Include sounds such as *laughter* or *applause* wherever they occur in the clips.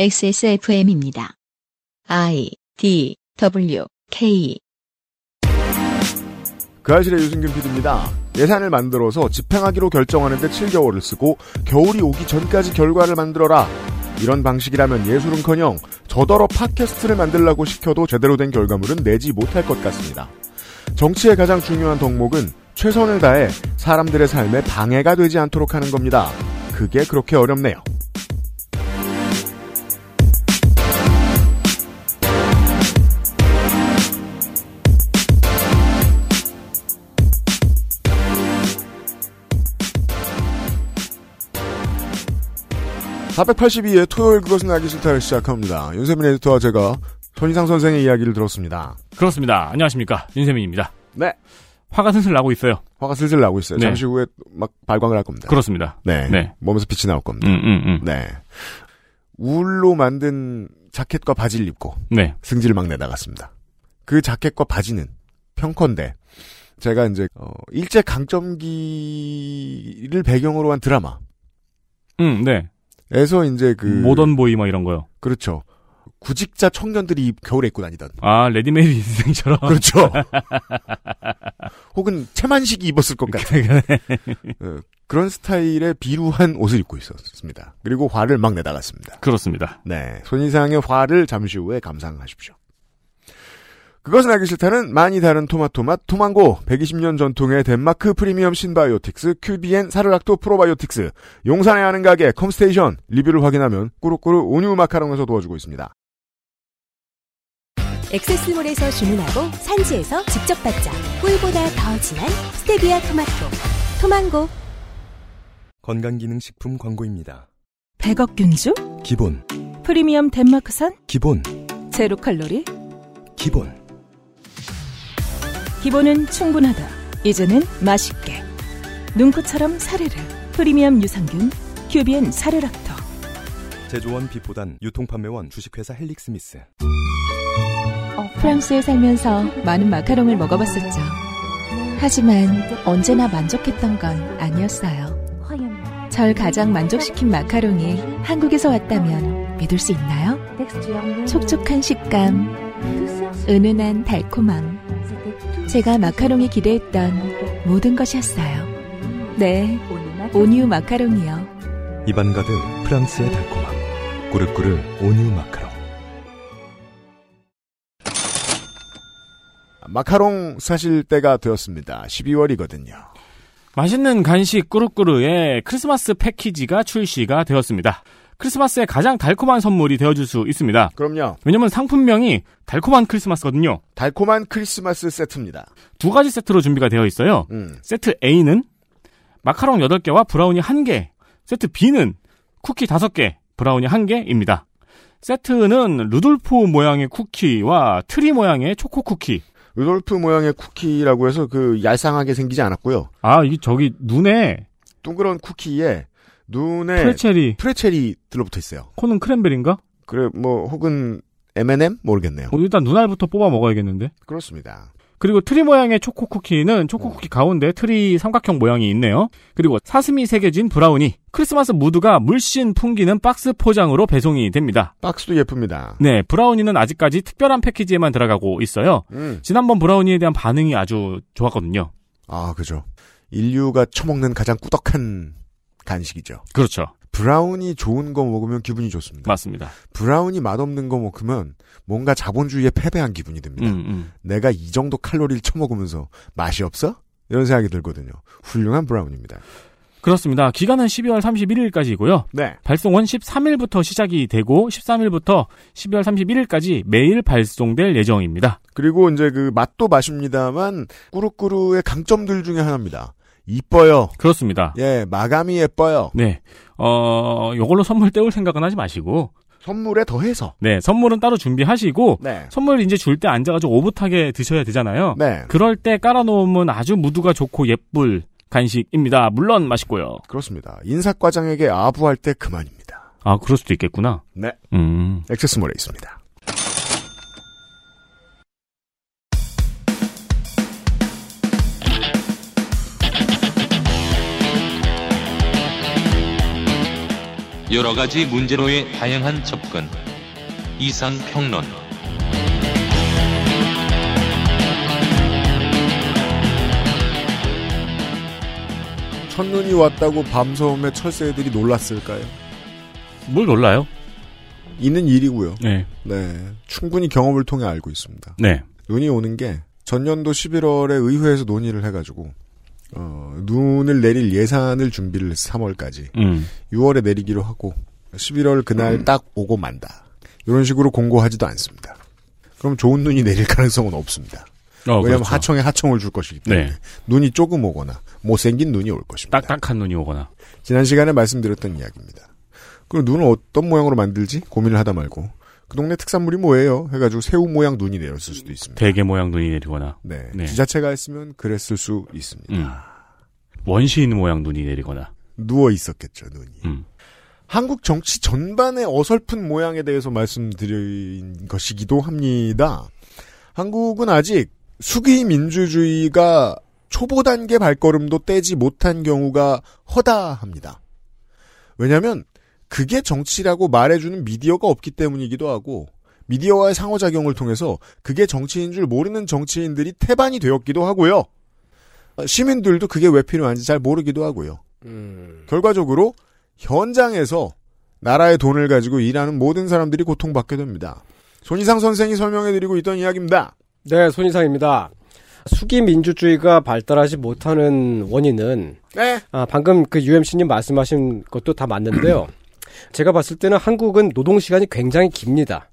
XSFM입니다. I D W K 그 아실의 유승균 PD입니다. 예산을 만들어서 집행하기로 결정하는데 7개월을 쓰고 겨울이 오기 전까지 결과를 만들어라. 이런 방식이라면 예술은커녕 저더러 팟캐스트를 만들라고 시켜도 제대로 된 결과물은 내지 못할 것 같습니다. 정치의 가장 중요한 덕목은 최선을 다해 사람들의 삶에 방해가 되지 않도록 하는 겁니다. 그게 그렇게 어렵네요. (482회) 토요일 그것은 알기 싫다를 시작합니다 윤세민 에디터와 제가 손희상 선생의 이야기를 들었습니다 그렇습니다. 안녕하십니까. 윤세민입니다. 네 화가 슬슬 나고 있어요. 화가 슬슬 나고 있어요 네. 잠시 후에 막 발광을 할 겁니다 그렇습니다. 네. 네. 몸에서 빛이 나올 겁니다. 음, 음, 음. 네. 울로 만든 자켓과 바지를 입고 네. 승질을 막 내다갔습니다. 그 자켓과 바지는 평컨대 제가 이제 어, 일제 강점기를 배경으로 한 드라마 에서. 이제 그 모던 보이 뭐 이런 거요. 그렇죠. 구직자 청년들이 겨울에 입고 다니던 아, 레디메이드 인생처럼. 그렇죠. *laughs* 혹은 채만식이 입었을 것 같은 어, 그런 스타일의 비루한 옷을 입고 있었습니다. 그리고 화를 막 내다갔습니다. 그렇습니다. 네. 손이상의 화를 잠시 후에 감상하십시오. 그것은 알기 싫다는 많이 다른 토마토 맛 토망고 120년 전통의 덴마크 프리미엄 신바이오틱스 큐비엔 사르락토 프로바이오틱스 용산에 아는 가게 컴스테이션 리뷰를 확인하면 꾸루꾸루 온유 마카롱에서 도와주고 있습니다. 엑세스몰에서 주문하고 산지에서 직접 받자. 꿀보다 더 진한 스테비아 토마토. 토망고. 건강기능식품 광고입니다. 100억 균주? 기본, 프리미엄 덴마크산? 기본, 제로 칼로리? 기본. 기본은 충분하다. 이제는 맛있게. 눈꽃처럼 사르르. 프리미엄 유산균. 큐비엔 사르락토. 제조원 빛보단 유통판매원 주식회사 헬릭스미스. 프랑스에 살면서 많은 마카롱을 먹어봤었죠. 하지만 언제나 만족했던 건 아니었어요. 절 가장 만족시킨 마카롱이 한국에서 왔다면 믿을 수 있나요? 촉촉한 식감, 은은한 달콤함. 제가 마카롱이 기대했던 모든 것이었어요. 네, 온유 마카롱이요. 입안 가득 프랑스의 달콤함. 꾸르꾸르 온유 마카롱. 마카롱 사실 때가 되었습니다. 12월이거든요. 맛있는 간식 꾸루꾸루의 크리스마스 패키지가 출시가 되었습니다. 크리스마스에 가장 달콤한 선물이 되어줄 수 있습니다. 그럼요. 왜냐면 상품명이 달콤한 크리스마스거든요. 달콤한 크리스마스 세트입니다. 두 가지 세트로 준비가 되어 있어요. 음. 세트 A는 마카롱 8개와 브라우니 1개, 세트 B는 쿠키 5개, 브라우니 1개입니다. 세트는 루돌프 모양의 쿠키와 트리 모양의 초코 쿠키. 루돌프 모양의 쿠키라고 해서 그 얄쌍하게 생기지 않았고요. 아, 이 저기 눈에 동그란 쿠키에 눈에 프레첼이, 프레첼이 들러붙어 있어요. 코는 크랜베리인가? 그래 뭐 혹은 M&M 모르겠네요. 어, 일단 눈알부터 뽑아 먹어야겠는데. 그렇습니다. 그리고 트리 모양의 초코 쿠키는 초코 쿠키 가운데 트리 삼각형 모양이 있네요. 그리고 사슴이 새겨진 브라우니. 크리스마스 무드가 물씬 풍기는 박스 포장으로 배송이 됩니다. 박스도 예쁩니다. 네, 브라우니는 아직까지 특별한 패키지에만 들어가고 있어요. 음. 지난번 브라우니에 대한 반응이 아주 좋았거든요. 아 그죠. 인류가 처먹는 가장 꾸덕한 간식이죠. 그렇죠. 브라우니 좋은 거 먹으면 기분이 좋습니다. 맞습니다. 브라우니 맛없는 거 먹으면 뭔가 자본주의에 패배한 기분이 듭니다. 음, 음. 내가 이 정도 칼로리를 처먹으면서 맛이 없어? 이런 생각이 들거든요. 훌륭한 브라우니입니다. 그렇습니다. 기간은 12월 31일까지고요. 네. 발송은 13일부터 시작이 되고 13일부터 12월 31일까지 매일 발송될 예정입니다. 그리고 이제 그 맛도 맛입니다만 꾸루꾸루의 강점들 중에 하나입니다. 이뻐요. 그렇습니다. 예, 마감이 예뻐요. 네. 어, 요걸로 선물 때울 생각은 하지 마시고 선물에 더해서. 네, 선물은 따로 준비하시고 네. 선물 이제 줄 때 앉아가지고 오붓하게 드셔야 되잖아요. 네. 그럴 때 깔아놓으면 아주 무드가 좋고 예쁠 간식입니다. 물론 맛있고요. 그렇습니다. 인사과장에게 아부할 때 그만입니다. 아, 그럴 수도 있겠구나. 네. 음. 액세스몰에 있습니다. 여러 가지 문제로의 다양한 접근. 이상 평론. 첫눈이 왔다고 밤섬의 철새들이 놀랐을까요? 뭘 놀라요? 있는 일이고요. 네. 네. 충분히 경험을 통해 알고 있습니다. 네. 눈이 오는 게 전년도 11월에 의회에서 논의를 해가지고 어, 눈을 내릴 예산을 준비를 해서 3월까지 음. 6월에 내리기로 하고 11월 그날 딱 오고 만다. 이런 식으로 공고하지도 않습니다. 그럼 좋은 눈이 내릴 가능성은 없습니다. 어, 왜냐하면 그렇죠. 하청에 하청을 줄 것이기 때문에 네. 눈이 조금 오거나 못생긴 눈이 올 것입니다. 딱딱한 눈이 오거나. 지난 시간에 말씀드렸던 이야기입니다. 그럼 눈을 어떤 모양으로 만들지 고민을 하다 말고 그 동네 특산물이 뭐예요? 해가지고 새우 모양 눈이 내렸을 수도 있습니다. 대게 모양 눈이 내리거나. 네, 네. 지자체가 했으면 그랬을 수 있습니다. 음. 원시인 모양 눈이 내리거나. 누워 있었겠죠 눈이. 음. 한국 정치 전반의 어설픈 모양에 대해서 말씀드린 것이기도 합니다. 한국은 아직 수기 민주주의가 초보 단계 발걸음도 떼지 못한 경우가 허다합니다. 왜냐하면 그게 정치라고 말해주는 미디어가 없기 때문이기도 하고 미디어와의 상호작용을 통해서 그게 정치인 줄 모르는 정치인들이 태반이 되었기도 하고요. 시민들도 그게 왜 필요한지 잘 모르기도 하고요. 결과적으로 현장에서 나라의 돈을 가지고 일하는 모든 사람들이 고통받게 됩니다. 손희상 선생이 설명해드리고 있던 이야기입니다. 네, 손이상입니다. 수기 민주주의가 발달하지 못하는 원인은 네. 아, 방금 그 UMC님 말씀하신 것도 다 맞는데요. *clears throat* 제가 봤을 때는 한국은 노동 시간이 굉장히 깁니다.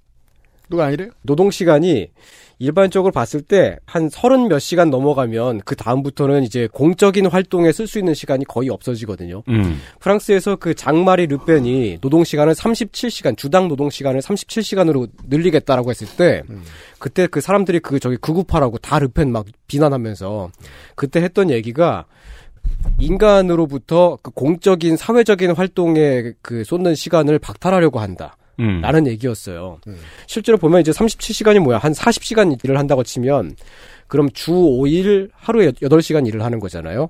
누가 아니래요? 노동 시간이 일반적으로 봤을 때 한 서른 몇 시간 넘어가면 그 다음부터는 이제 공적인 활동에 쓸 수 있는 시간이 거의 없어지거든요. 음. 프랑스에서 그 장마리 르펜이 노동 시간을 37시간 주당 노동 시간을 37시간으로 늘리겠다라고 했을 때 그때 그 사람들이 그 저기 극우파라고 다 르펜 막 비난하면서 그때 했던 얘기가 인간으로부터 그 공적인 사회적인 활동에 그 쏟는 시간을 박탈하려고 한다. 음. 라는 얘기였어요. 실제로 보면 이제 37시간이 뭐야? 한 40시간 일을 한다고 치면 그럼 주 5일 하루에 8시간 일을 하는 거잖아요.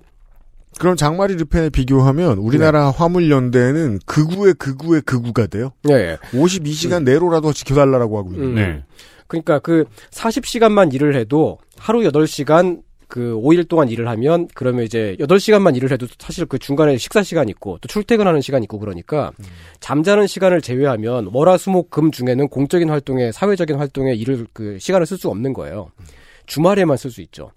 그럼 장마리 르펜에 비교하면 우리나라 화물연대는 극우의 극우의 극우가 돼요. 예, 예. 52시간 내로라도 지켜달라고 하고 있는. 음. 네. 그러니까 그 40시간만 일을 해도 하루 8시간 그 5일 동안 일을 하면 그러면 이제 8시간만 일을 해도 사실 그 중간에 식사 시간 있고 또 출퇴근하는 시간 있고 그러니까 잠자는 시간을 제외하면 월화수목금 중에는 공적인 활동에 사회적인 활동에 일을 그 시간을 쓸 수 없는 거예요. 주말에만 쓸 수 있죠.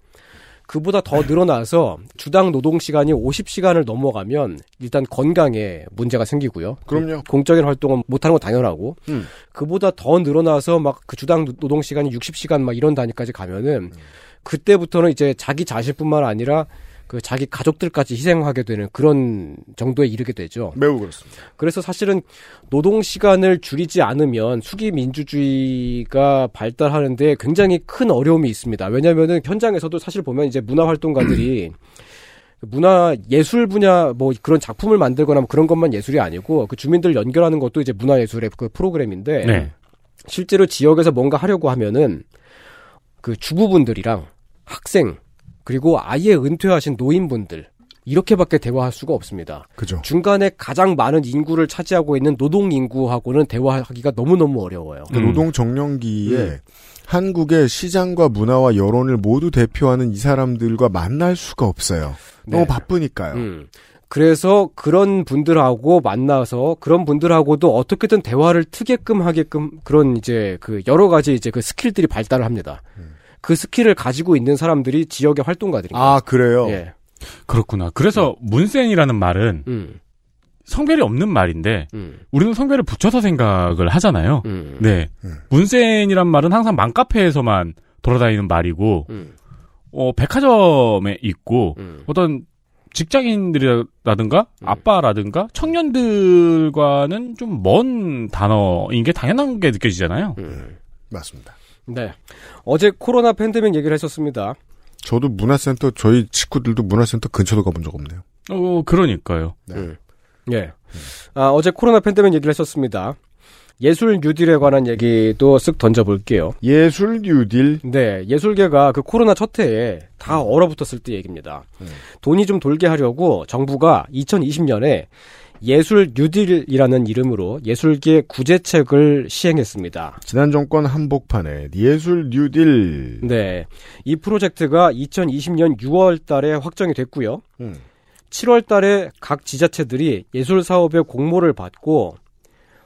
그보다 더 늘어나서 주당 노동 시간이 50시간을 넘어가면 일단 건강에 문제가 생기고요. 그럼요. 공적인 활동은 못하는 건 당연하고 음. 그보다 더 늘어나서 막 그 주당 노동 시간이 60시간 막 이런 단위까지 가면은 그때부터는 이제 자기 자신뿐만 아니라 그 자기 가족들까지 희생하게 되는 그런 정도에 이르게 되죠. 매우 그렇습니다. 그래서 사실은 노동 시간을 줄이지 않으면 수기 민주주의가 발달하는데 굉장히 큰 어려움이 있습니다. 왜냐하면은 현장에서도 사실 보면 이제 문화 활동가들이 *clears throat* 문화 예술 분야 뭐 그런 작품을 만들거나 뭐 그런 것만 예술이 아니고 그 주민들 연결하는 것도 이제 문화 예술의 그 프로그램인데 네. 실제로 지역에서 뭔가 하려고 하면은 그 주부분들이랑 학생 그리고 아예 은퇴하신 노인분들 이렇게밖에 대화할 수가 없습니다. 그죠. 중간에 가장 많은 인구를 차지하고 있는 노동 인구하고는 대화하기가 너무너무 어려워요. 그 노동 정년기에 음. 한국의 시장과 문화와 여론을 모두 대표하는 이 사람들과 만날 수가 없어요. 너무 네. 바쁘니까요. 음. 그래서 그런 분들하고 만나서 그런 분들하고도 어떻게든 대화를 트게끔 하게끔 그런 이제 그 여러 가지 이제 그 스킬들이 발달을 합니다. 그 skill을 가지고 있는 사람들이 지역의 활동가들입니다. 아 그래요. 예. 그렇구나. 그래서 문센이라는 말은 음. 성별이 없는 말인데 음. 우리는 성별을 붙여서 생각을 하잖아요. 음. 네. 음. 문센이란 말은 항상 맘카페에서만 돌아다니는 말이고 음. 어, 백화점에 있고 음. 어떤 직장인들이라든가 음. 아빠라든가 청년들과는 좀 먼 단어인 게 당연한 게 느껴지잖아요. 음. 맞습니다. 네. 어제 코로나 팬데믹 얘기를 했었습니다. 저도 문화센터 저희 식구들도 문화센터 근처도 가본 적 없네요. 어, 그러니까요. 네. 음. 예. 아, 어제 코로나 팬데믹 얘기를 했었습니다. 예술 뉴딜에 관한 얘기도 쓱 던져볼게요. 예술 뉴딜 네, 예술계가 그 코로나 첫 해에 다 얼어붙었을 때 얘기입니다. 돈이 좀 돌게 하려고 정부가 2020년에 예술 뉴딜이라는 이름으로 예술계 구제책을 시행했습니다. 지난 정권 한복판에 예술 뉴딜. 네. 이 프로젝트가 2020년 6월 달에 확정이 됐고요. 음. 7월 달에 각 지자체들이 예술 사업의 공모를 받고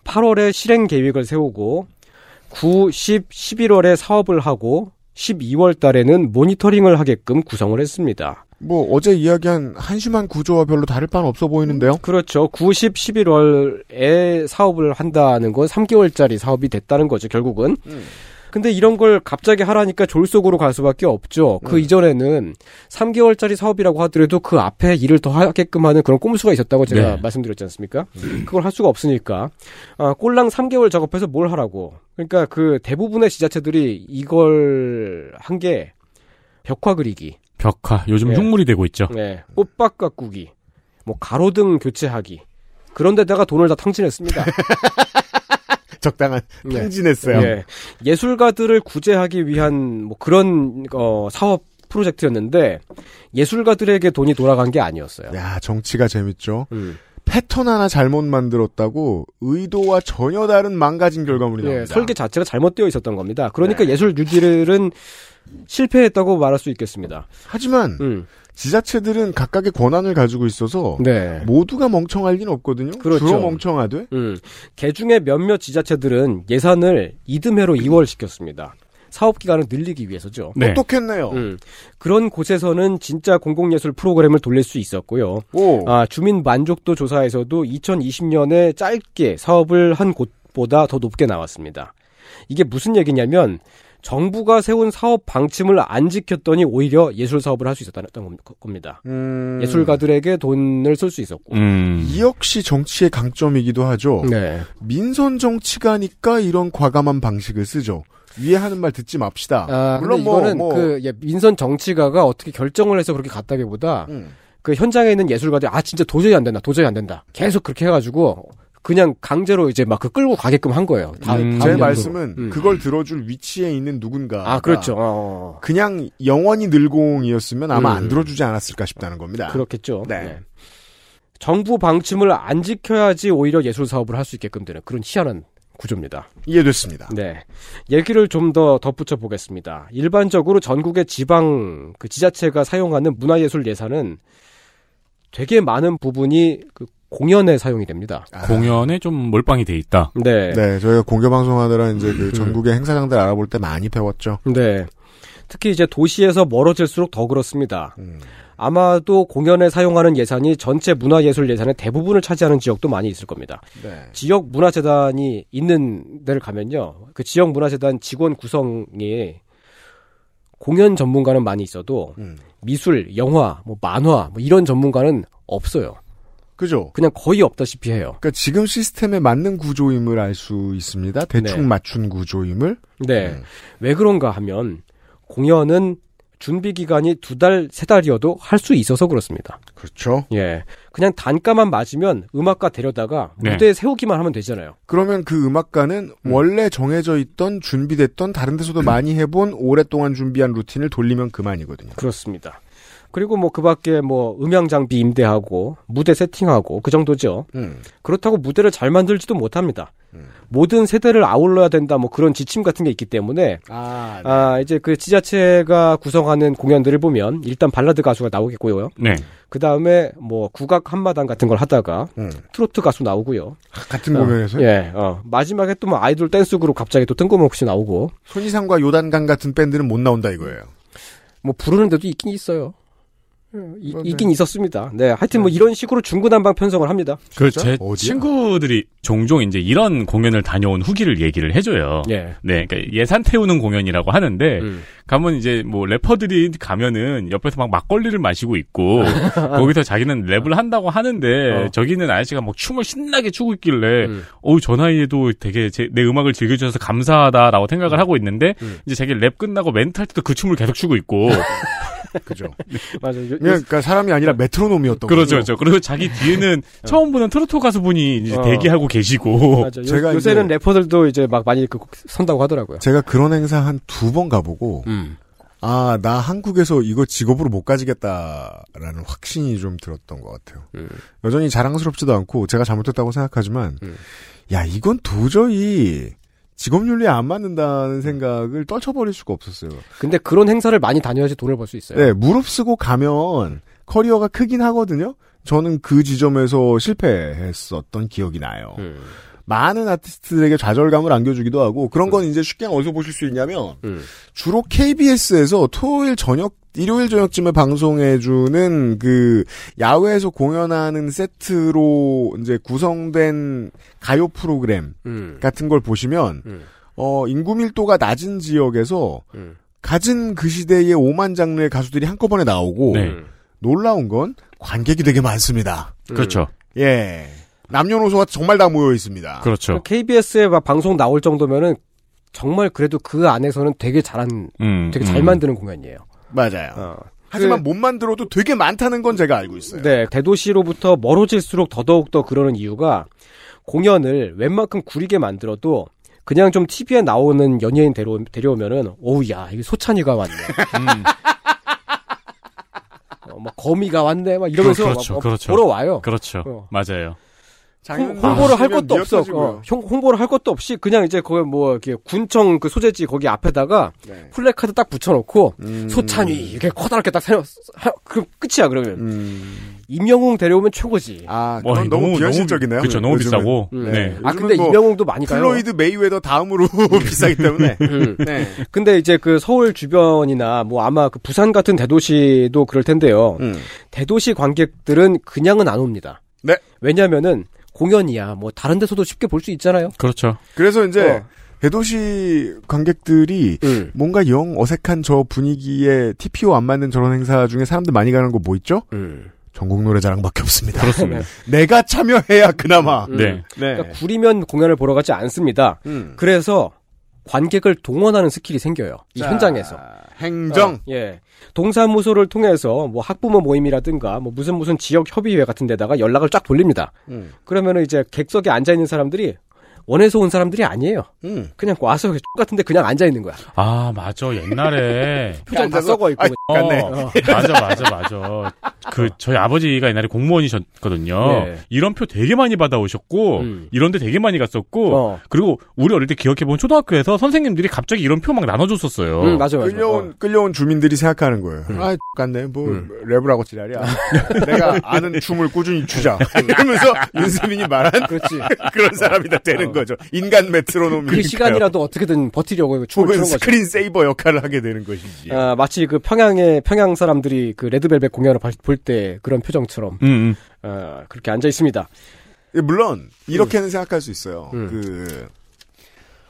8월에 실행 계획을 세우고 9, 10, 11월에 사업을 하고 12월 달에는 모니터링을 하게끔 구성을 했습니다. 뭐 어제 이야기한 한심한 구조와 별로 다를 바는 없어 보이는데요. 그렇죠. 9, 10, 11월에 사업을 한다는 건 3개월짜리 사업이 됐다는 거죠, 결국은. 근데 이런 걸 갑자기 하라니까 졸속으로 갈 수밖에 없죠. 그 이전에는 3개월짜리 사업이라고 하더라도 그 앞에 일을 더 하게끔 하는 그런 꼼수가 있었다고 제가 네. 말씀드렸지 않습니까? 그걸 할 수가 없으니까. 아, 꼴랑 3개월 작업해서 뭘 하라고. 그러니까 그 대부분의 지자체들이 이걸 한 게 벽화 그리기, 벽화 요즘 예. 흉물이 되고 있죠. 네, 꽃밭 가꾸기, 뭐 가로등 교체하기. 그런 데다가 돈을 다 탕진했습니다. *laughs* 적당한 네. 탕진했어요. 예. 예술가들을 구제하기 위한 뭐 그런 어, 사업 프로젝트였는데 예술가들에게 돈이 돌아간 게 아니었어요. 야 정치가 재밌죠. 음. 패턴 하나 잘못 만들었다고 의도와 전혀 다른 망가진 결과물이 예, 나옵니다. 설계 자체가 잘못되어 있었던 겁니다. 그러니까 예술 뉴딜은 실패했다고 말할 수 있겠습니다. 하지만 음. 지자체들은 각각의 권한을 가지고 있어서 네. 모두가 멍청할 리는 없거든요. 그렇죠. 주로 멍청하되 음. 개중에 몇몇 지자체들은 예산을 이듬해로 2월 시켰습니다. 사업 기간을 늘리기 위해서죠. 네. 똑똑했네요. 음. 그런 곳에서는 진짜 공공예술 프로그램을 돌릴 수 있었고요. 오. 아, 주민 만족도 조사에서도 2020년에 짧게 사업을 한 곳보다 더 높게 나왔습니다. 이게 무슨 얘기냐면 정부가 세운 사업 방침을 안 지켰더니 오히려 예술 사업을 할 수 있었다는 겁- 겁니다. 음. 예술가들에게 돈을 쓸 수 있었고. 음. 이 역시 정치의 강점이기도 하죠. 네. 민선 정치가니까 이런 과감한 방식을 쓰죠. 위에 하는 말 듣지 맙시다. 아, 물론 뭐, 이거는 뭐그 예, 민선 정치가가 어떻게 결정을 해서 그렇게 갔다기보다 음. 그 현장에 있는 예술가들이 아 진짜 도저히 안 된다, 도저히 안 된다. 계속 그렇게 해가지고 그냥 강제로 이제 막 그 끌고 가게끔 한 거예요. 다음, 음, 제. 말씀은 음. 그걸 들어줄 위치에 있는 누군가. 아 그렇죠. 어, 그냥 영원히 늘공이었으면 아마 음. 안 들어주지 않았을까 싶다는 겁니다. 그렇겠죠. 네. 네. 정부 방침을 안 지켜야지 오히려 예술 사업을 할 수 있게끔 되는 그런 희한한 구조입니다. 이해됐습니다. 네. 얘기를 좀 더 덧붙여 보겠습니다. 일반적으로 전국의 지방 그 지자체가 사용하는 문화예술 예산은 되게 많은 부분이 그 공연에 사용이 됩니다. 공연에 좀 몰빵이 돼 있다. 네. 네, 저희가 공개 방송하느라 이제 그 전국의 행사장들 알아볼 때 많이 배웠죠. 네. 특히 이제 도시에서 멀어질수록 더 그렇습니다. 음. 아마도 공연에 사용하는 예산이 전체 문화예술 예산의 대부분을 차지하는 지역도 많이 있을 겁니다. 네. 지역 문화재단이 있는 데를 가면요. 그 지역 문화재단 직원 구성에 공연 전문가는 많이 있어도 음. 미술, 영화, 뭐 만화 뭐 이런 전문가는 없어요. 그죠? 그냥 거의 없다시피 해요. 그러니까 지금 시스템에 맞는 구조임을 알 수 있습니다. 대충 네. 맞춘 구조임을. 네. 음. 왜 그런가 하면 공연은 준비 기간이 두 달, 세 달이어도 할 수 있어서 그렇습니다. 그렇죠. 예. 그냥 단가만 맞으면 음악가 데려다가 네. 무대에 세우기만 하면 되잖아요. 그러면 그 음악가는 원래 정해져 있던 준비됐던 다른 데서도 많이 해본 오랫동안 준비한 루틴을 돌리면 그만이거든요. 그렇습니다. 그리고 뭐 그 밖에 뭐 음향 장비 임대하고 무대 세팅하고 그 정도죠. 음. 그렇다고 무대를 잘 만들지도 못합니다. 음. 모든 세대를 아울러야 된다 뭐 그런 지침 같은 게 있기 때문에 아, 네. 아 이제 그 지자체가 구성하는 공연들을 보면 일단 발라드 가수가 나오겠고요. 네. 그 다음에 뭐 국악 한마당 같은 걸 하다가 음. 트로트 가수 나오고요. 같은 공연에서 예, 어. 마지막에 또 뭐 아이돌 댄스 그룹 갑자기 또 뜬금없이 나오고 손이상과 요단강 같은 밴드는 못 나온다 이거예요. 뭐 부르는 데도 있긴 있어요. 이, 그런데. 있긴 있었습니다. 네, 하여튼 뭐 이런 식으로 중구난방 편성을 합니다. 그? 제 어디야? 친구들이 종종 이제 이런 공연을 다녀온 후기를 얘기를 해줘요. 예. 네, 그러니까 예산 태우는 공연이라고 하는데 음. 가면 이제 뭐 래퍼들이 가면은 옆에서 막 막걸리를 마시고 있고 *laughs* 거기서 자기는 랩을 한다고 하는데 어. 저기는 아저씨가 막 춤을 신나게 추고 있길래 음. 어우 저 나이에도 되게 제, 내 음악을 즐겨주셔서 감사하다라고 생각을 하고 있는데 음. 이제 자기 랩 끝나고 멘트 할 때도 그 춤을 계속 추고 있고 *laughs* *laughs* 그죠? 맞아요. 요- 그냥 그러니까 사람이 아니라 메트로놈이었던 그렇죠, 거죠. 그렇죠. 그리고 자기 뒤에는 처음 보는 트로트 가수분이 이제 어. 대기하고 계시고 맞아. 요, 제가 요새는 이제- 래퍼들도 이제 막 많이 그 선다고 하더라고요. 제가 그런 행사 한 두 번 가보고 음. 아, 나 한국에서 이거 직업으로 못 가지겠다라는 확신이 좀 들었던 것 같아요. 음. 여전히 자랑스럽지도 않고 제가 잘못했다고 생각하지만, 음. 야, 이건 도저히 직업윤리에 안 맞는다는 생각을 떨쳐버릴 수가 없었어요. 근데 그런 행사를 많이 다녀야지 돈을 벌 수 있어요. 네, 무릎 쓰고 가면 커리어가 크긴 하거든요? 저는 그 지점에서 실패했었던 기억이 나요. 음. 많은 아티스트들에게 좌절감을 안겨주기도 하고 그런 건 이제 쉽게 어디서 보실 수 있냐면 음. 주로 KBS에서 토요일 저녁 일요일 저녁쯤에 방송해주는 그 야외에서 공연하는 세트로 이제 구성된 가요 프로그램 음. 같은 걸 보시면 음. 어 인구 밀도가 낮은 지역에서 음. 갖은 그 시대의 오만 장르의 가수들이 한꺼번에 나오고 네. 놀라운 건 관객이 되게 많습니다. 그렇죠. 예. 남녀노소가 정말 다 모여 있습니다. 그렇죠. KBS에 막 방송 나올 정도면은 정말 그래도 그 안에서는 되게 잘한, 음, 되게 잘 음. 만드는 공연이에요. 맞아요. 어. 하지만 못 만들어도 되게 많다는 건 제가 알고 있어요. 네, 대도시로부터 멀어질수록 더더욱 더 그러는 이유가 공연을 웬만큼 구리게 만들어도 그냥 좀 TV에 나오는 연예인 데려, 데려오면은, 어우, 야, 이게 소찬이가 왔네. 음, *laughs* 어, 막 거미가 왔네. 막 이러면서 그렇죠, 막, 막 그렇죠. 보러 와요. 그렇죠. 어. 맞아요. 홍, 홍보를 할 것도 없어. 어, 홍- 홍보를 할 것도 없이 그냥 이제 거기 뭐 이렇게 군청 그 소재지 거기 앞에다가 네. 플래카드 딱 붙여놓고 음. 소찬휘 이렇게 커다랗게 딱 세워 하- 그럼 끝이야 그러면 음. 임영웅 데려오면 최고지. 아, 뭐, 그건 너무, 비현실적이네요. 그렇죠. 너무 요즘은. 비싸고. 음. 네. 아 요즘은 근데 뭐 임영웅도 많이 가요. 플로이드 메이웨더 다음으로 *laughs* 비싸기 때문에. 음. *laughs* 네. 근데 이제 그 서울 주변이나 뭐 아마 그 부산 같은 대도시도 그럴 텐데요. 음. 대도시 관객들은 그냥은 안 옵니다. 네. 왜냐면은 공연이야. 뭐 다른 데서도 쉽게 볼 수 있잖아요. 그렇죠. 그래서 이제 어. 대도시 관객들이 음. 뭔가 영 어색한 저 분위기에 TPO 안 맞는 저런 행사 중에 사람들 많이 가는 거 뭐 있죠? 음. 전국 노래자랑밖에 없습니다. 그렇습니다. *laughs* 내가 참여해야 그나마. 음. 네. 네. 그러니까 구리면 공연을 보러 가지 않습니다. 음. 그래서 관객을 동원하는 skill이 생겨요. 이 자, 현장에서. 행정. 어, 예. 동사무소를 통해서 뭐 학부모 모임이라든가 뭐 무슨 무슨 지역 협의회 같은 데다가 연락을 쫙 돌립니다. 음. 그러면은 이제 객석에 앉아 있는 사람들이 원해서 온 사람들이 아니에요. 음. 그냥 와서 X 같은데 그냥 앉아 있는 거야. 아, 맞아. 옛날에. *laughs* 표정 다 썩어 있고. 아, 어, 같네. *laughs* 맞아, 맞아, 맞아. 그, 저희 아버지가 옛날에 공무원이셨거든요. 네. 이런 표 되게 많이 받아오셨고, 음. 이런데 되게 많이 갔었고, 어. 그리고 우리 어릴 때 기억해 보면 초등학교에서 선생님들이 갑자기 이런 표 막 나눠줬었어요. 응, 맞아, 맞아. 끌려온 끌려온 주민들이 생각하는 거예요. 음. 아, 같네. 뭐 음. 랩을 하고 지랄이야. *laughs* 내가 아는 춤을 꾸준히 추자. 이러면서 윤세민이 말한 그렇지. 그런 사람이 다 되는 어. 거죠. 인간 메트로놈이. 그 시간이라도 어떻게든 버티려고 춤을 추는 거죠. 스크린 세이버 역할을 하게 되는 것이지. 아, 마치 그 평양의 평양 사람들이 그 레드벨벳 공연을 볼 때 그런 표정처럼 음, 음. 아, 그렇게 앉아 있습니다. 예, 물론 이렇게는 생각할 수 있어요. 음. 그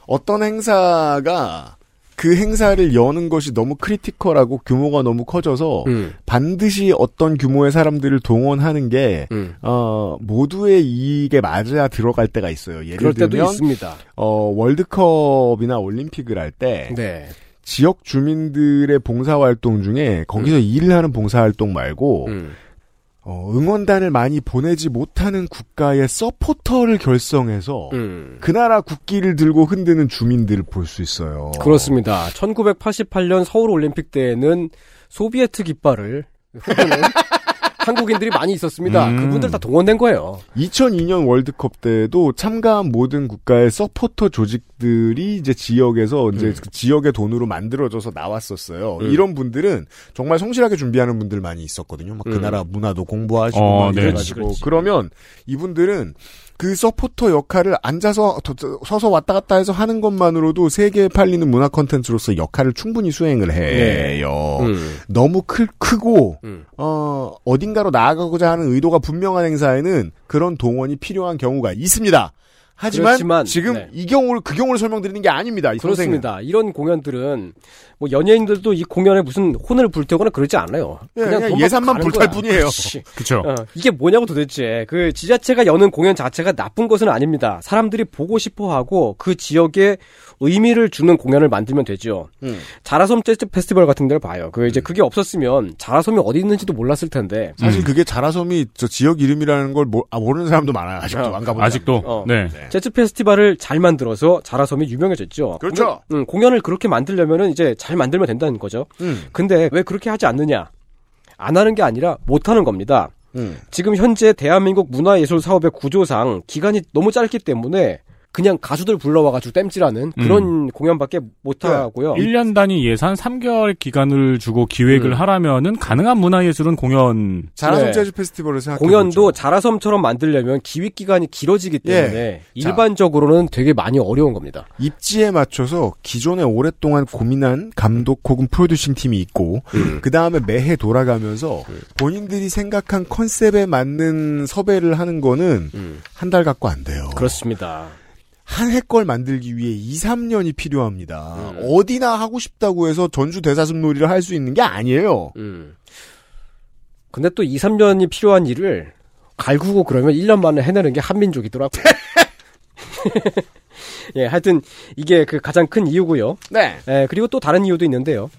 어떤 행사가 그 행사를 여는 것이 너무 critical하고 규모가 너무 커져서 음, 반드시 어떤 규모의 사람들을 동원하는 게 음. 어, 모두의 이익에 맞아 들어갈 때가 있어요. 예를 들면. 어, 월드컵이나 올림픽을 할때 네. 지역 주민들의 봉사활동 중에 거기서 일을 하는 봉사활동 말고 음. 어, 응원단을 많이 보내지 못하는 국가의 서포터를 결성해서 음. 그 나라 국기를 들고 흔드는 주민들을 볼 수 있어요. 그렇습니다. 1988년 서울 올림픽 때에는 소비에트 깃발을 흔드는 *laughs* 한국인들이 많이 있었습니다. 음. 그분들 다 동원된 거예요. 2002년 월드컵 때도 참가한 모든 국가의 서포터 조직들이 이제 지역에서 이제 음. 그 지역의 돈으로 만들어져서 나왔었어요. 음. 이런 분들은 정말 성실하게 준비하는 분들 많이 있었거든요. 막그 음. 나라 문화도 공부하시고 어, 막 네. 이래가지고 그렇지, 그렇지. 그러면 이분들은 그 서포터 역할을 앉아서 서서 왔다 갔다 해서 하는 것만으로도 세계에 팔리는 문화 콘텐츠로서 역할을 충분히 수행을 해요. 음. 너무 크, 크고 음. 어, 어딘가로 나아가고자 하는 의도가 분명한 행사에는 그런 동원이 필요한 경우가 있습니다. 하지만 그렇지만, 지금 네. 이 경우를 그 경우를 설명드리는 게 아닙니다. 그렇습니다. 이런 공연들은 뭐 연예인들도 이 공연에 무슨 혼을 불태우거나 그러지 않아요. 예, 그냥 돈 받고 예산만 불탈 거야. 뿐이에요. *laughs* 그쵸. 어, 이게 뭐냐고 도대체. 그 지자체가 여는 공연 자체가 나쁜 것은 아닙니다. 사람들이 보고 싶어 하고 그 지역에 의미를 주는 공연을 만들면 되죠. 음. 자라섬 재즈 페스티벌 같은 데를 봐요. 그 이제 그게 없었으면 자라섬이 어디 있는지도 몰랐을 텐데. 사실 음. 그게 자라섬이 저 지역 이름이라는 걸 모, 아, 모르는 사람도 많아요. 아직도 어, 안 가본 아직도. 어. 네. 사람. 재즈 페스티벌을 잘 만들어서 자라섬이 유명해졌죠. 그렇죠. 공연, 음, 공연을 그렇게 만들려면은 이제 잘 만들면 된다는 거죠. 음. 근데 왜 그렇게 하지 않느냐? 안 하는 게 아니라 못 하는 겁니다. 음. 지금 현재 대한민국 문화예술 사업의 구조상 기간이 너무 짧기 때문에 그냥 가수들 불러와가지고 땜질하는 그런 공연밖에 못 네. 하고요. 1년 단위 예산 3개월 기간을 주고 기획을 음. 하라면은 가능한 문화예술은 공연 자라섬 네. 재즈 페스티벌을 생각해 공연도 자라섬처럼 만들려면 기획 기간이 길어지기 때문에 예. 일반적으로는 되게 많이 어려운 겁니다. 입지에 맞춰서 기존에 오랫동안 고민한 감독 혹은 프로듀싱 팀이 있고 그 다음에 매해 돌아가면서 본인들이 생각한 컨셉에 맞는 섭외를 하는 거는 한 달 갖고 안 돼요. 그렇습니다. 한 해 걸 만들기 위해 2, 3년이 필요합니다. 어디나 하고 싶다고 해서 전주 대사슴 놀이를 할 수 있는 게 아니에요. 음. 근데 또 2, 3년이 필요한 일을 갈구고 그러면 1년 만에 해내는 게 한민족이더라고요. *laughs* 예, 하여튼 이게 그 가장 큰 이유고요. 네. 예, 그리고 또 다른 이유도 있는데요.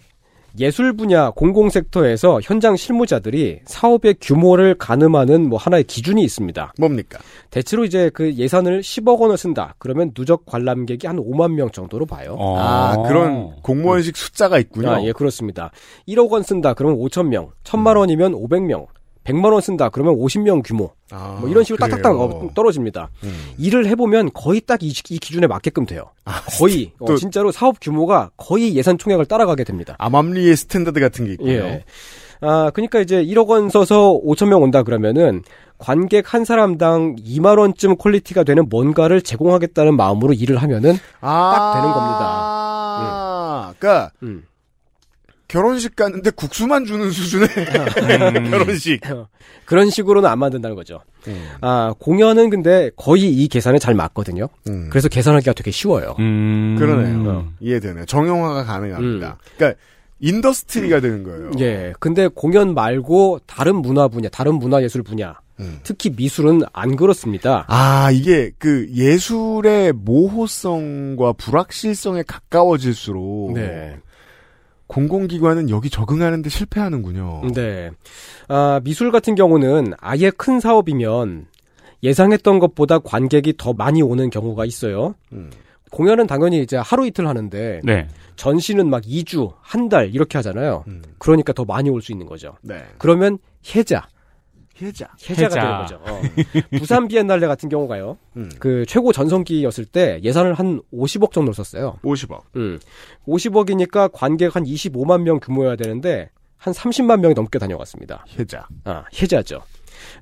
예술 분야 공공 섹터에서 현장 실무자들이 사업의 규모를 가늠하는 뭐 하나의 기준이 있습니다. 뭡니까? 대체로 이제 그 예산을 10억 원을 쓴다. 그러면 누적 관람객이 한 5만 명 정도로 봐요. 아, 그런 공무원식 숫자가 있군요. 아, 예, 그렇습니다. 1억 원 쓴다. 그러면 5천 명. 1천만 원이면 500명. 100만 원 쓴다. 그러면 50명 규모. 아, 뭐 이런 식으로 딱딱딱 그래요. 어, 떨어집니다. 음. 일을 해보면 거의 딱이 기준에 맞게끔 돼요. 거의 어, 또- 진짜로 사업 규모가 거의 예산 총액을 따라가게 됩니다. 암암리에 standard 같은 게 있군요. 예. 아, 그러니까 이제 1억 원 써서 5천 명 온다 그러면은 관객 한 사람당 2만 원쯤 quality가 되는 뭔가를 제공하겠다는 마음으로 일을 하면은 아, 딱 되는 겁니다. 아, 그러니까 음. 결혼식 갔는데 국수만 주는 수준의 *laughs* 결혼식. 그런 식으로는 안 만든다는 거죠. 음. 아, 공연은 근데 거의 이 계산에 잘 맞거든요. 음. 그래서 계산하기가 되게 쉬워요. 음. 그러네요. 이해되네. 정형화가 가능합니다. 그러니까 industry가 되는 거예요. 예. 근데 공연 말고 다른 문화 분야, 다른 문화 예술 분야, 음. 특히 미술은 안 그렇습니다. 아, 이게 그 예술의 모호성과 불확실성에 가까워질수록 네. 공공기관은 여기 적응하는데 실패하는군요. 네. 아, 미술 같은 경우는 아예 큰 사업이면 예상했던 것보다 관객이 더 많이 오는 경우가 있어요. 음. 공연은 당연히 이제 하루 이틀 하는데 네. 전시는 막 2주, 한 달 이렇게 하잖아요. 음. 그러니까 더 많이 올 수 있는 거죠. 네. 그러면 해자, 해자. 해자가 해자. 되는 거죠. 어. *laughs* 부산 비엔날레 같은 경우가요. 음. 그 최고 전성기였을 때 예산을 한 50억 정도 썼어요. 50억. 음. 50억이니까 관객 한 25만 명 규모여야 되는데 한 30만 명이 넘게 다녀갔습니다. 해자. 아, 해자죠.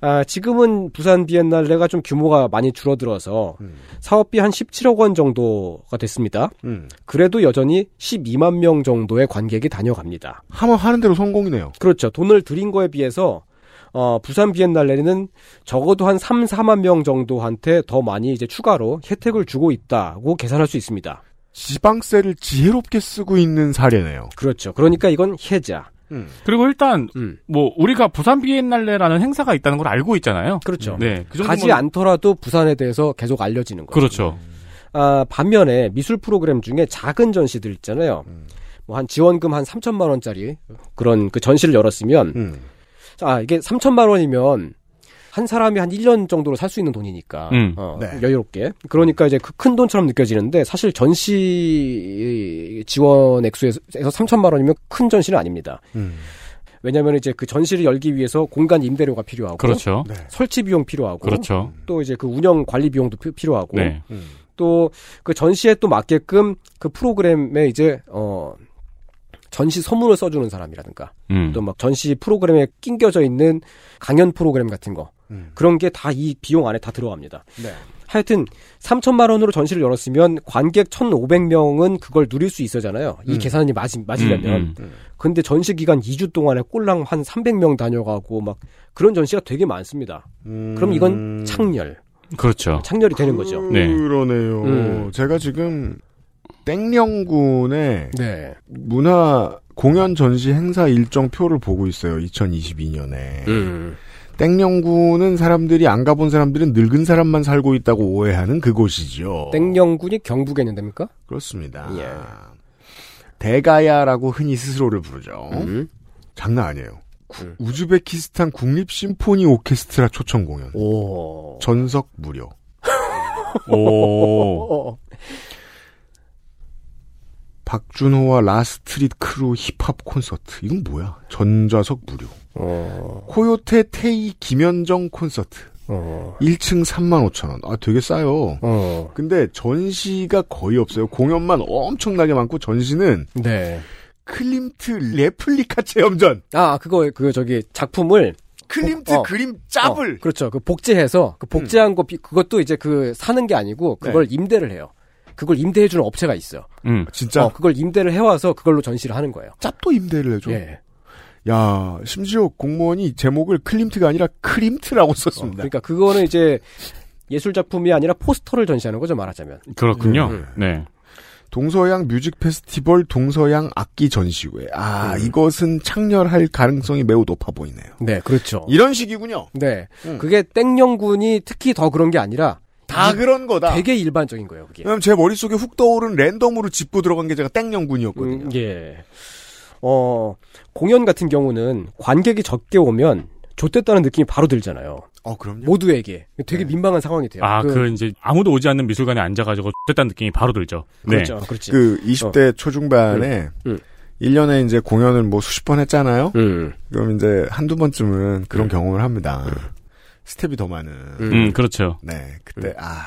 아, 지금은 부산 비엔날레가 좀 규모가 많이 줄어들어서 음. 사업비 한 17억 원 정도가 됐습니다. 음. 그래도 여전히 12만 명 정도의 관객이 다녀갑니다. 하면 하는 대로 성공이네요. 그렇죠. 돈을 들인 거에 비해서 어, 부산 비엔날레는 적어도 한 3, 4만 명 정도한테 더 많이 이제 추가로 혜택을 주고 있다고 계산할 수 있습니다. 지방세를 지혜롭게 쓰고 있는 사례네요. 그렇죠. 그러니까 이건 해자. 음. 그리고 일단 음. 뭐 우리가 부산 비엔날레라는 행사가 있다는 걸 알고 있잖아요. 그렇죠. 네. 그 가지 않더라도 부산에 대해서 계속 알려지는 거죠. 그렇죠. 아, 반면에 미술 프로그램 중에 작은 전시들 있잖아요. 뭐한 지원금 한 3천만 원짜리 그런 그 전시를 열었으면 음. 아, 이게 3천만 원이면 한 사람이 한 1년 정도로 살 수 있는 돈이니까 음. 어, 네. 여유롭게 그러니까 이제 그 큰 돈처럼 느껴지는데 사실 전시 지원 액수에서 3천만 원이면 큰 전시는 아닙니다. 음. 왜냐하면 이제 그 전시를 열기 위해서 공간 임대료가 필요하고 그렇죠. 네. 설치 비용 필요하고 그렇죠. 또 이제 그 운영 관리 비용도 피- 필요하고 네. 음. 또그 전시에 또 맞게끔 그 프로그램에 이제 어 전시 서문을 써주는 사람이라든가 음. 또막 전시 프로그램에 낑겨져 있는 강연 프로그램 같은 거 음. 그런 게 다 이 비용 안에 다 들어갑니다. 네. 하여튼 3천만 원으로 전시를 열었으면 관객 1,500명은 그걸 누릴 수 있어잖아요. 이 음. 계산이 맞, 맞으려면. 음, 근데 전시 기간 2주 동안에 꼴랑 한 300명 다녀가고 막 그런 전시가 되게 많습니다. 음. 그럼 이건 창렬, 그렇죠. 창렬이 되는 거죠. 네. 그러네요. 음. 제가 지금 땡령군의 네. 문화 공연 전시 행사 일정 표를 보고 있어요. 2022년에. 음. 땡령군은 사람들이 안 가본 사람들은 늙은 사람만 살고 있다고 오해하는 그곳이죠. 땡령군이 경북에 있는 데입니까? 그렇습니다. 예. 대가야라고 흔히 스스로를 부르죠. 음. 장난 아니에요. 음. 우즈베키스탄 국립 심포니 오케스트라 초청 공연. 오. 전석 무료. *laughs* 오. 어, 박준호와 라스트릿 크루 힙합 콘서트. 이건 뭐야? 전좌석 무료. 어, 코요태 테이 김현정 콘서트. 어, 1층 3만 5천 원. 아, 되게 싸요. 어. 근데 전시가 거의 없어요. 공연만 엄청나게 많고 전시는 네. 클림트 레플리카 체험전. 아, 그거, 그, 저기, 작품을. 클림트 어. 그림 짭을. 어, 그렇죠. 그 복제해서, 그 복제한 거, 비- 그것도 이제 그 사는 게 아니고, 그걸 임대를 해요. 그걸 임대해주는 업체가 있어요. 음. 진짜 어, 그걸 임대를 해와서 그걸로 전시를 하는 거예요. 짭도 임대를 해줘. 예. 야, 심지어 공무원이 제목을 클림트가 아니라 크림트라고 어, 썼습니다. 그러니까 그거는 이제 예술 작품이 아니라 포스터를 전시하는 거죠, 말하자면. 그렇군요. 음. 네. 동서양 뮤직 페스티벌 동서양 악기 전시회. 아, 음. 이것은 창렬할 가능성이 매우 높아 보이네요. 네, 그렇죠. 이런 식이군요. 네. 음. 그게 땡영군이 특히 더 그런 게 아니라 다 이- 그런 거다. 되게 일반적인 거예요, 그게. 왜냐면 제 머릿속에 훅 떠오른 랜덤으로 짚고 들어간 게 제가 땡영군이었거든요. 음, 예. 어, 공연 같은 경우는 관객이 적게 오면 좆됐다는 느낌이 바로 들잖아요. 어, 그럼요. 모두에게. 되게 네. 민망한 상황이 돼요. 아, 그, 이제 아무도 오지 않는 미술관에 앉아가지고 됐다는 느낌이 바로 들죠. 네. 그렇죠. 그렇지. 그 20대 초중반에 음. 1년에 이제 공연을 뭐 수십 번 했잖아요. 음. 그럼 이제 한두 번쯤은 그런 경험을 합니다. 스텝이 더 많은. 음, 그렇죠. 네, 그때 아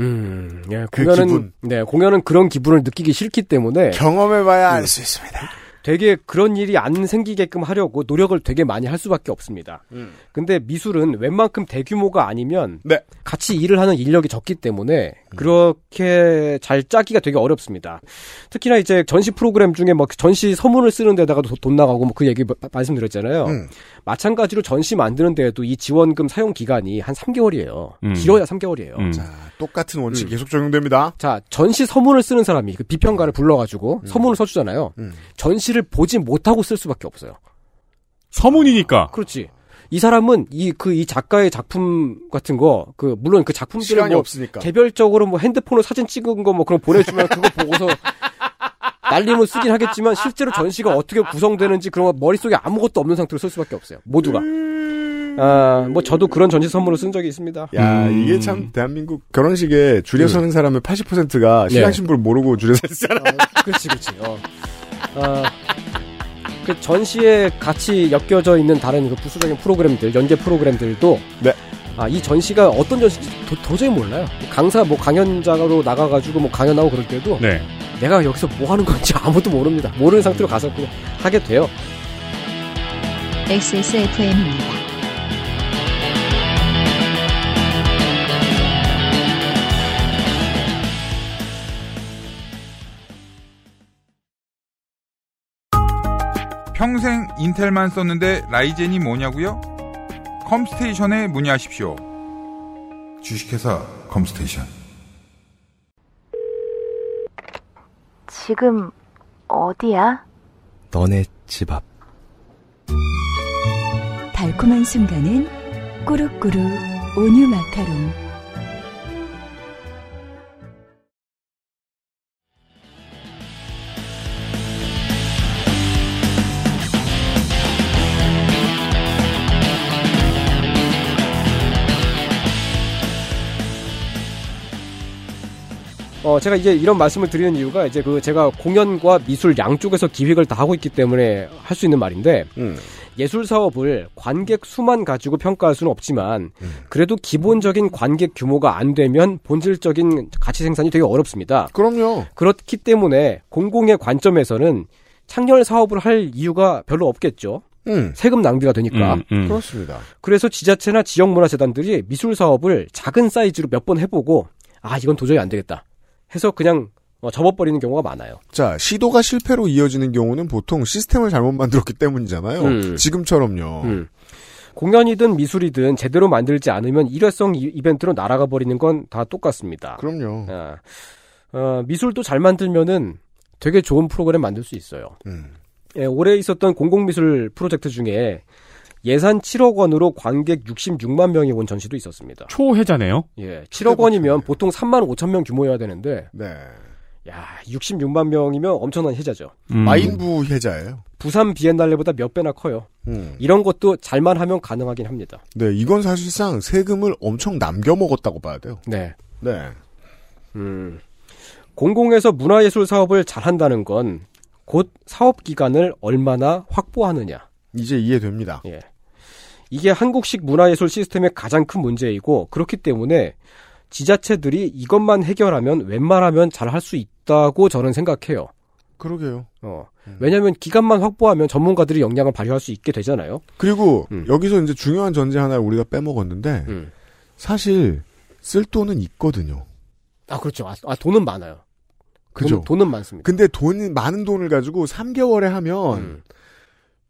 음. 예, 그 공연은 기분. 네, 공연은 그런 기분을 느끼기 싫기 때문에 경험해봐야 알 수 있습니다. 되게 그런 일이 안 생기게끔 하려고 노력을 되게 많이 할 수밖에 없습니다. 음. 근데 미술은 웬만큼 대규모가 아니면 네. 같이 일을 하는 인력이 적기 때문에 그렇게 잘 짜기가 되게 어렵습니다. 특히나 이제 전시 프로그램 중에 뭐 전시 서문을 쓰는 데다가 도- 돈 나가고 뭐 그 얘기 마- 말씀드렸잖아요. 음. 마찬가지로 전시 만드는 데에도 이 지원금 사용 기간이 한 3개월이에요. 음. 길어야 3개월이에요. 음. 자, 똑같은 원칙 음. 계속 적용됩니다. 자, 전시 서문을 쓰는 사람이 그 비평가를 불러가지고 서문을 써주잖아요. 음. 전시 를 보지 못하고 쓸 수밖에 없어요. 서문이니까. 그렇지. 이 사람은 이 그이 작가의 작품 같은 거 그 물론 그 작품들은 시간이 뭐 없으니까. 개별적으로 뭐 핸드폰으로 사진 찍은 거 뭐 그런 거 보내주면 그거 *laughs* 보고서 날리면 쓰긴 하겠지만 실제로 전시가 어떻게 구성되는지 그런 거 머릿속에 아무것도 없는 상태로 쓸 수밖에 없어요. 모두가. 아, 뭐 저도 그런 전시 선물을 쓴 적이 있습니다. 야, 음. 이게 참 대한민국 결혼식에 줄여 서는 사람의 80%가 네. 신랑 신부를 모르고 줄여 서잖아. 그렇지, 그렇지. 어. 아, 그 전시에 같이 엮여져 있는 다른 그 부수적인 프로그램들, 연계 프로그램들도 네. 아, 이 전시가 어떤 전시인지 도, 도저히 몰라요. 강사 뭐 강연자로 나가가지고 뭐 강연하고 그럴 때도 네. 내가 여기서 뭐 하는 건지 아무도 모릅니다. 모르는 상태로 가서 그냥 하게 돼요. XSFM입니다. 평생 인텔만 썼는데 라이젠이 뭐냐고요? 컴스테이션에 문의하십시오. 주식회사 컴스테이션. 지금 어디야? 너네 집 앞. 달콤한 순간은 꾸룩꾸룩 온유 마카롱. 어, 제가 이제 이런 말씀을 드리는 이유가 이제 그 제가 공연과 미술 양쪽에서 기획을 다 하고 있기 때문에 할 수 있는 말인데 음. 예술 사업을 관객 수만 가지고 평가할 수는 없지만 음. 그래도 기본적인 관객 규모가 안 되면 본질적인 가치 생산이 되게 어렵습니다. 그럼요. 그렇기 때문에 공공의 관점에서는 창렬 사업을 할 이유가 별로 없겠죠. 음. 세금 낭비가 되니까. 음, 음. 그렇습니다. 그래서 지자체나 지역문화재단들이 미술 사업을 작은 사이즈로 몇 번 해보고 아 이건 도저히 안 되겠다 해서 그냥 어, 접어버리는 경우가 많아요. 자, 시도가 실패로 이어지는 경우는 보통 시스템을 잘못 만들었기 때문이잖아요. 음. 지금처럼요. 음. 공연이든 미술이든 제대로 만들지 않으면 일회성 이- 이벤트로 날아가 버리는 건 다 똑같습니다. 그럼요. 아, 어, 미술도 잘 만들면은 되게 좋은 프로그램 만들 수 있어요. 음. 예, 올해 있었던 공공미술 프로젝트 중에 예산 7억 원으로 관객 66만 명이 온 전시도 있었습니다. 초회자네요. 예, 7억 원이면 보통 3만 5천 명 규모여야 되는데, 네. 야, 66만 명이면 엄청난 혜자죠. 음. 마인부 혜자예요. 부산 비엔날레보다 몇 배나 커요. 음. 이런 것도 잘만 하면 가능하긴 합니다. 네, 이건 사실상 세금을 엄청 남겨 먹었다고 봐야 돼요. 네. 네. 음, 공공에서 문화예술 사업을 잘한다는 건 곧 사업 기간을 얼마나 확보하느냐. 이제 이해됩니다. 예. 이게 한국식 문화예술 시스템의 가장 큰 문제이고 그렇기 때문에 지자체들이 이것만 해결하면 웬만하면 잘 할 수 있다고 저는 생각해요. 그러게요. 어. 왜냐하면 기간만 확보하면 전문가들이 역량을 발휘할 수 있게 되잖아요. 그리고 음. 여기서 이제 중요한 전제 하나를 우리가 빼먹었는데 사실 쓸 돈은 있거든요. 아 그렇죠. 아, 아, 돈은 많아요. 그죠? 돈, 은 많습니다. 근데 돈 많은 돈을 가지고 3개월에 하면 음.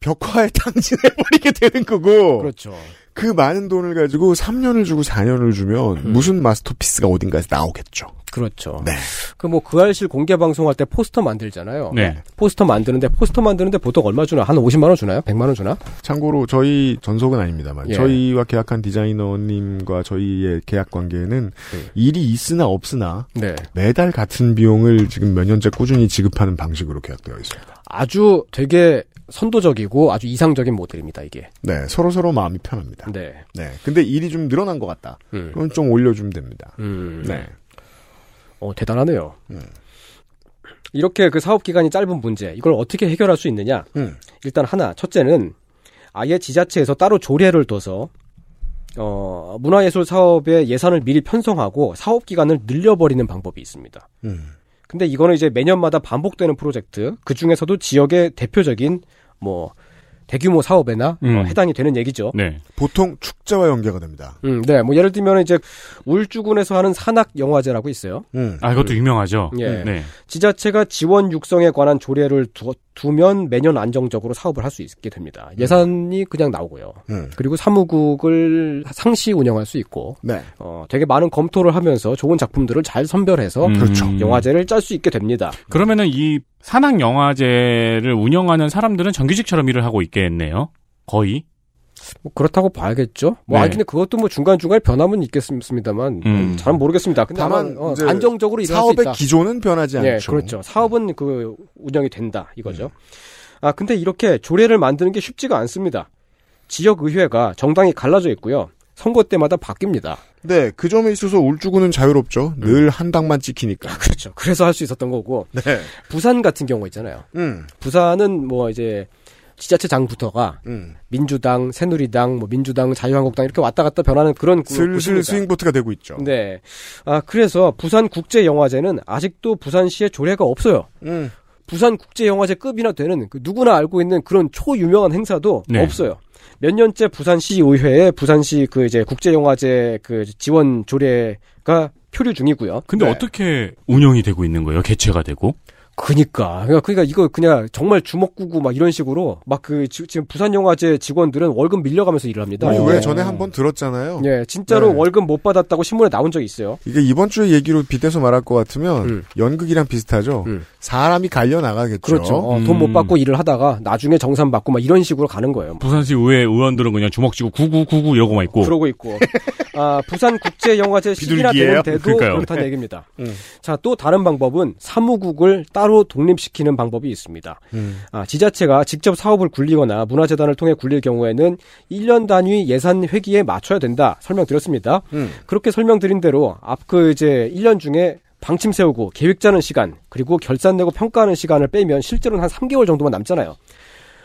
벽화에 *laughs* 탕진해버리게 되는 거고. 그렇죠. 그 많은 돈을 가지고 3년을 주고 4년을 주면 음. 무슨 마스터피스가 어딘가에서 나오겠죠. 그렇죠. 네. 그 뭐 그 알실 공개 방송할 때 포스터 만들잖아요. 네. 포스터 만드는데 포스터 만드는데 보통 얼마 주나? 한 50만 원 주나요? 100만 원 주나? 참고로 저희 전속은 아닙니다만 예. 저희와 계약한 디자이너님과 저희의 계약 관계는 일이 있으나 없으나 네. 매달 같은 비용을 지금 몇 년째 꾸준히 지급하는 방식으로 계약되어 있습니다. 아주 되게 선도적이고 아주 이상적인 모델입니다, 이게. 네, 서로 서로 마음이 편합니다. 네. 네, 근데 일이 좀 늘어난 것 같다. 음. 그럼 좀 올려주면 됩니다. 음. 네. 어, 대단하네요. 음. 이렇게 그 사업 기간이 짧은 문제, 이걸 어떻게 해결할 수 있느냐? 음. 일단 하나, 첫째는 아예 지자체에서 따로 조례를 둬서 어, 문화예술 사업의 예산을 미리 편성하고 사업 기간을 늘려버리는 방법이 있습니다. 음. 근데 이거는 이제 매년마다 반복되는 프로젝트, 그 중에서도 지역의 대표적인 뭐 대규모 사업에나 음. 어, 해당이 되는 얘기죠. 네. 보통 축제와 연계가 됩니다. 음, 네, 뭐 예를 들면 이제 울주군에서 하는 산악 영화제라고 있어요. 음. 아, 이것도 유명하죠. 예. 네. 지자체가 지원 육성에 관한 조례를 두, 두면 매년 안정적으로 사업을 할 수 있게 됩니다. 예산이 그냥 나오고요. 음. 그리고 사무국을 상시 운영할 수 있고, 네. 어, 되게 많은 검토를 하면서 좋은 작품들을 잘 선별해서 음. 그렇죠. 영화제를 짤 수 있게 됩니다. 그러면은 이 산악 영화제를 운영하는 사람들은 정규직처럼 일을 하고 있겠네요. 거의. 뭐 그렇다고 봐야겠죠. 뭐 네. 아니 근데 그것도 뭐 중간 중간에 변함은 있겠습니다만 음. 잘은 모르겠습니다. 근데 다만 어, 이제 안정적으로 일할 수 사업의 있다. 기조는 변하지 네, 않죠. 그렇죠. 사업은 그 운영이 된다 이거죠. 아 근데 이렇게 조례를 만드는 게 쉽지가 않습니다. 지역 의회가 정당이 갈라져 있고요. 선거 때마다 바뀝니다. 네, 그 점에 있어서 울주군은 자유롭죠. 늘한 당만 찍히니까. 그렇죠. 그래서 할 수 있었던 거고 네. 부산 같은 경우 있잖아요. 음. 부산은 뭐 이제 지자체장부터가 음. 민주당, 새누리당, 뭐 민주당, 자유한국당 이렇게 왔다 갔다 변하는 그런 구- 슬슬. 스윙보트가 되고 있죠. 네. 아 그래서 부산 국제 영화제는 아직도 부산시에 조례가 없어요. 음. 부산 국제 영화제 급이나 되는 그 누구나 알고 있는 그런 초유명한 행사도 네. 없어요. 몇 년째 부산시 의회에 부산시 그 이제 국제 영화제 그 지원 조례가 표류 중이고요. 근데 네. 어떻게 운영이 되고 있는 거예요? 개최가 되고? 그니까. 그러니까, 그러니까 이거 그냥 정말 주먹구구 막 이런 식으로 막 그 지금 부산 영화제 직원들은 월급 밀려가면서 일을 합니다. 우리 어. 왜 전에 한 번 들었잖아요. 예, 진짜로 네. 월급 못 받았다고 신문에 나온 적이 있어요. 이게 이번 주에 얘기로 빗대서 말할 것 같으면 음. 연극이랑 비슷하죠. 음. 사람이 갈려 나가겠죠. 그렇죠. 어, 돈못 음. 받고 일을 하다가 나중에 정산 받고 막 이런 식으로 가는 거예요. 부산시 의회 의원들은 그냥 주먹 쥐고 구구구구 이러고만 있고. 그러고 있고. *laughs* 아, 부산 국제 영화제 시기나? 되는 데도 그러니까요. 그렇다는 *laughs* 얘기입니다. *laughs* 음. 자, 또 다른 방법은 사무국을 따로 독립시키는 방법이 있습니다. 음. 아, 지자체가 직접 사업을 굴리거나 문화재단을 통해 굴릴 경우에는 1년 단위 예산 회기에 맞춰야 된다. 설명드렸습니다. 음. 그렇게 설명드린 대로 앞 그 이제 1년 중에 방침 세우고 계획 짜는 시간, 그리고 결산 내고 평가하는 시간을 빼면 실제로는 한 3개월 정도만 남잖아요.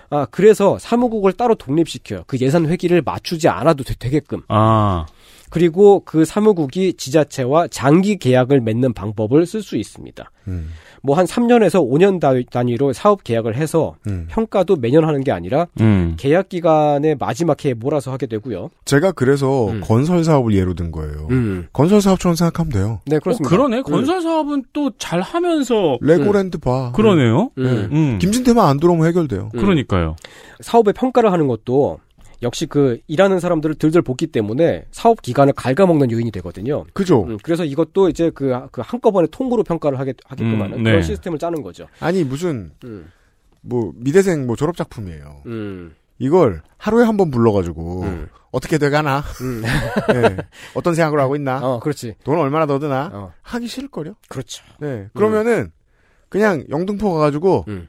아, 그래서 사무국을 따로 독립시켜요. 그 예산 회기를 맞추지 않아도 되, 되게끔. 아, 그리고 그 사무국이 지자체와 장기 계약을 맺는 방법을 쓸 수 있습니다. 음. 뭐한 3년에서 5년 다- 단위로 사업 계약을 해서 음. 평가도 매년 하는 게 아니라 음. 계약 기간의 마지막 해에 몰아서 하게 되고요. 제가 그래서 음. 건설 사업을 예로 든 거예요. 음. 건설 사업처럼 생각하면 돼요. 네, 어, 그렇습니다. 그러네. 건설 사업은 또 잘 하면서 레고랜드 봐. 그러네요. 음. 음. 김진태만 안 들어오면 해결돼요. 음. 그러니까요. 사업의 평가를 하는 것도 역시 그 일하는 사람들을 들들 볶기 때문에 사업 기간을 갉아먹는 요인이 되거든요. 그죠? 음, 그래서 이것도 이제 그, 그 한꺼번에 통으로 평가를 하게, 하게끔 음, 하는 네. 그런 시스템을 짜는 거죠. 아니 무슨 음, 뭐 미대생 뭐 졸업 작품이에요. 음, 이걸 하루에 한 번 불러가지고 음. 어떻게 돼가나, 음. *laughs* 네. 어떤 생각을 하고 있나, 어, 그렇지. 돈 얼마나 더 드나 어, 하기 싫을걸요. 그렇죠. 네. 그러면은 그냥 영등포 가가지고 음.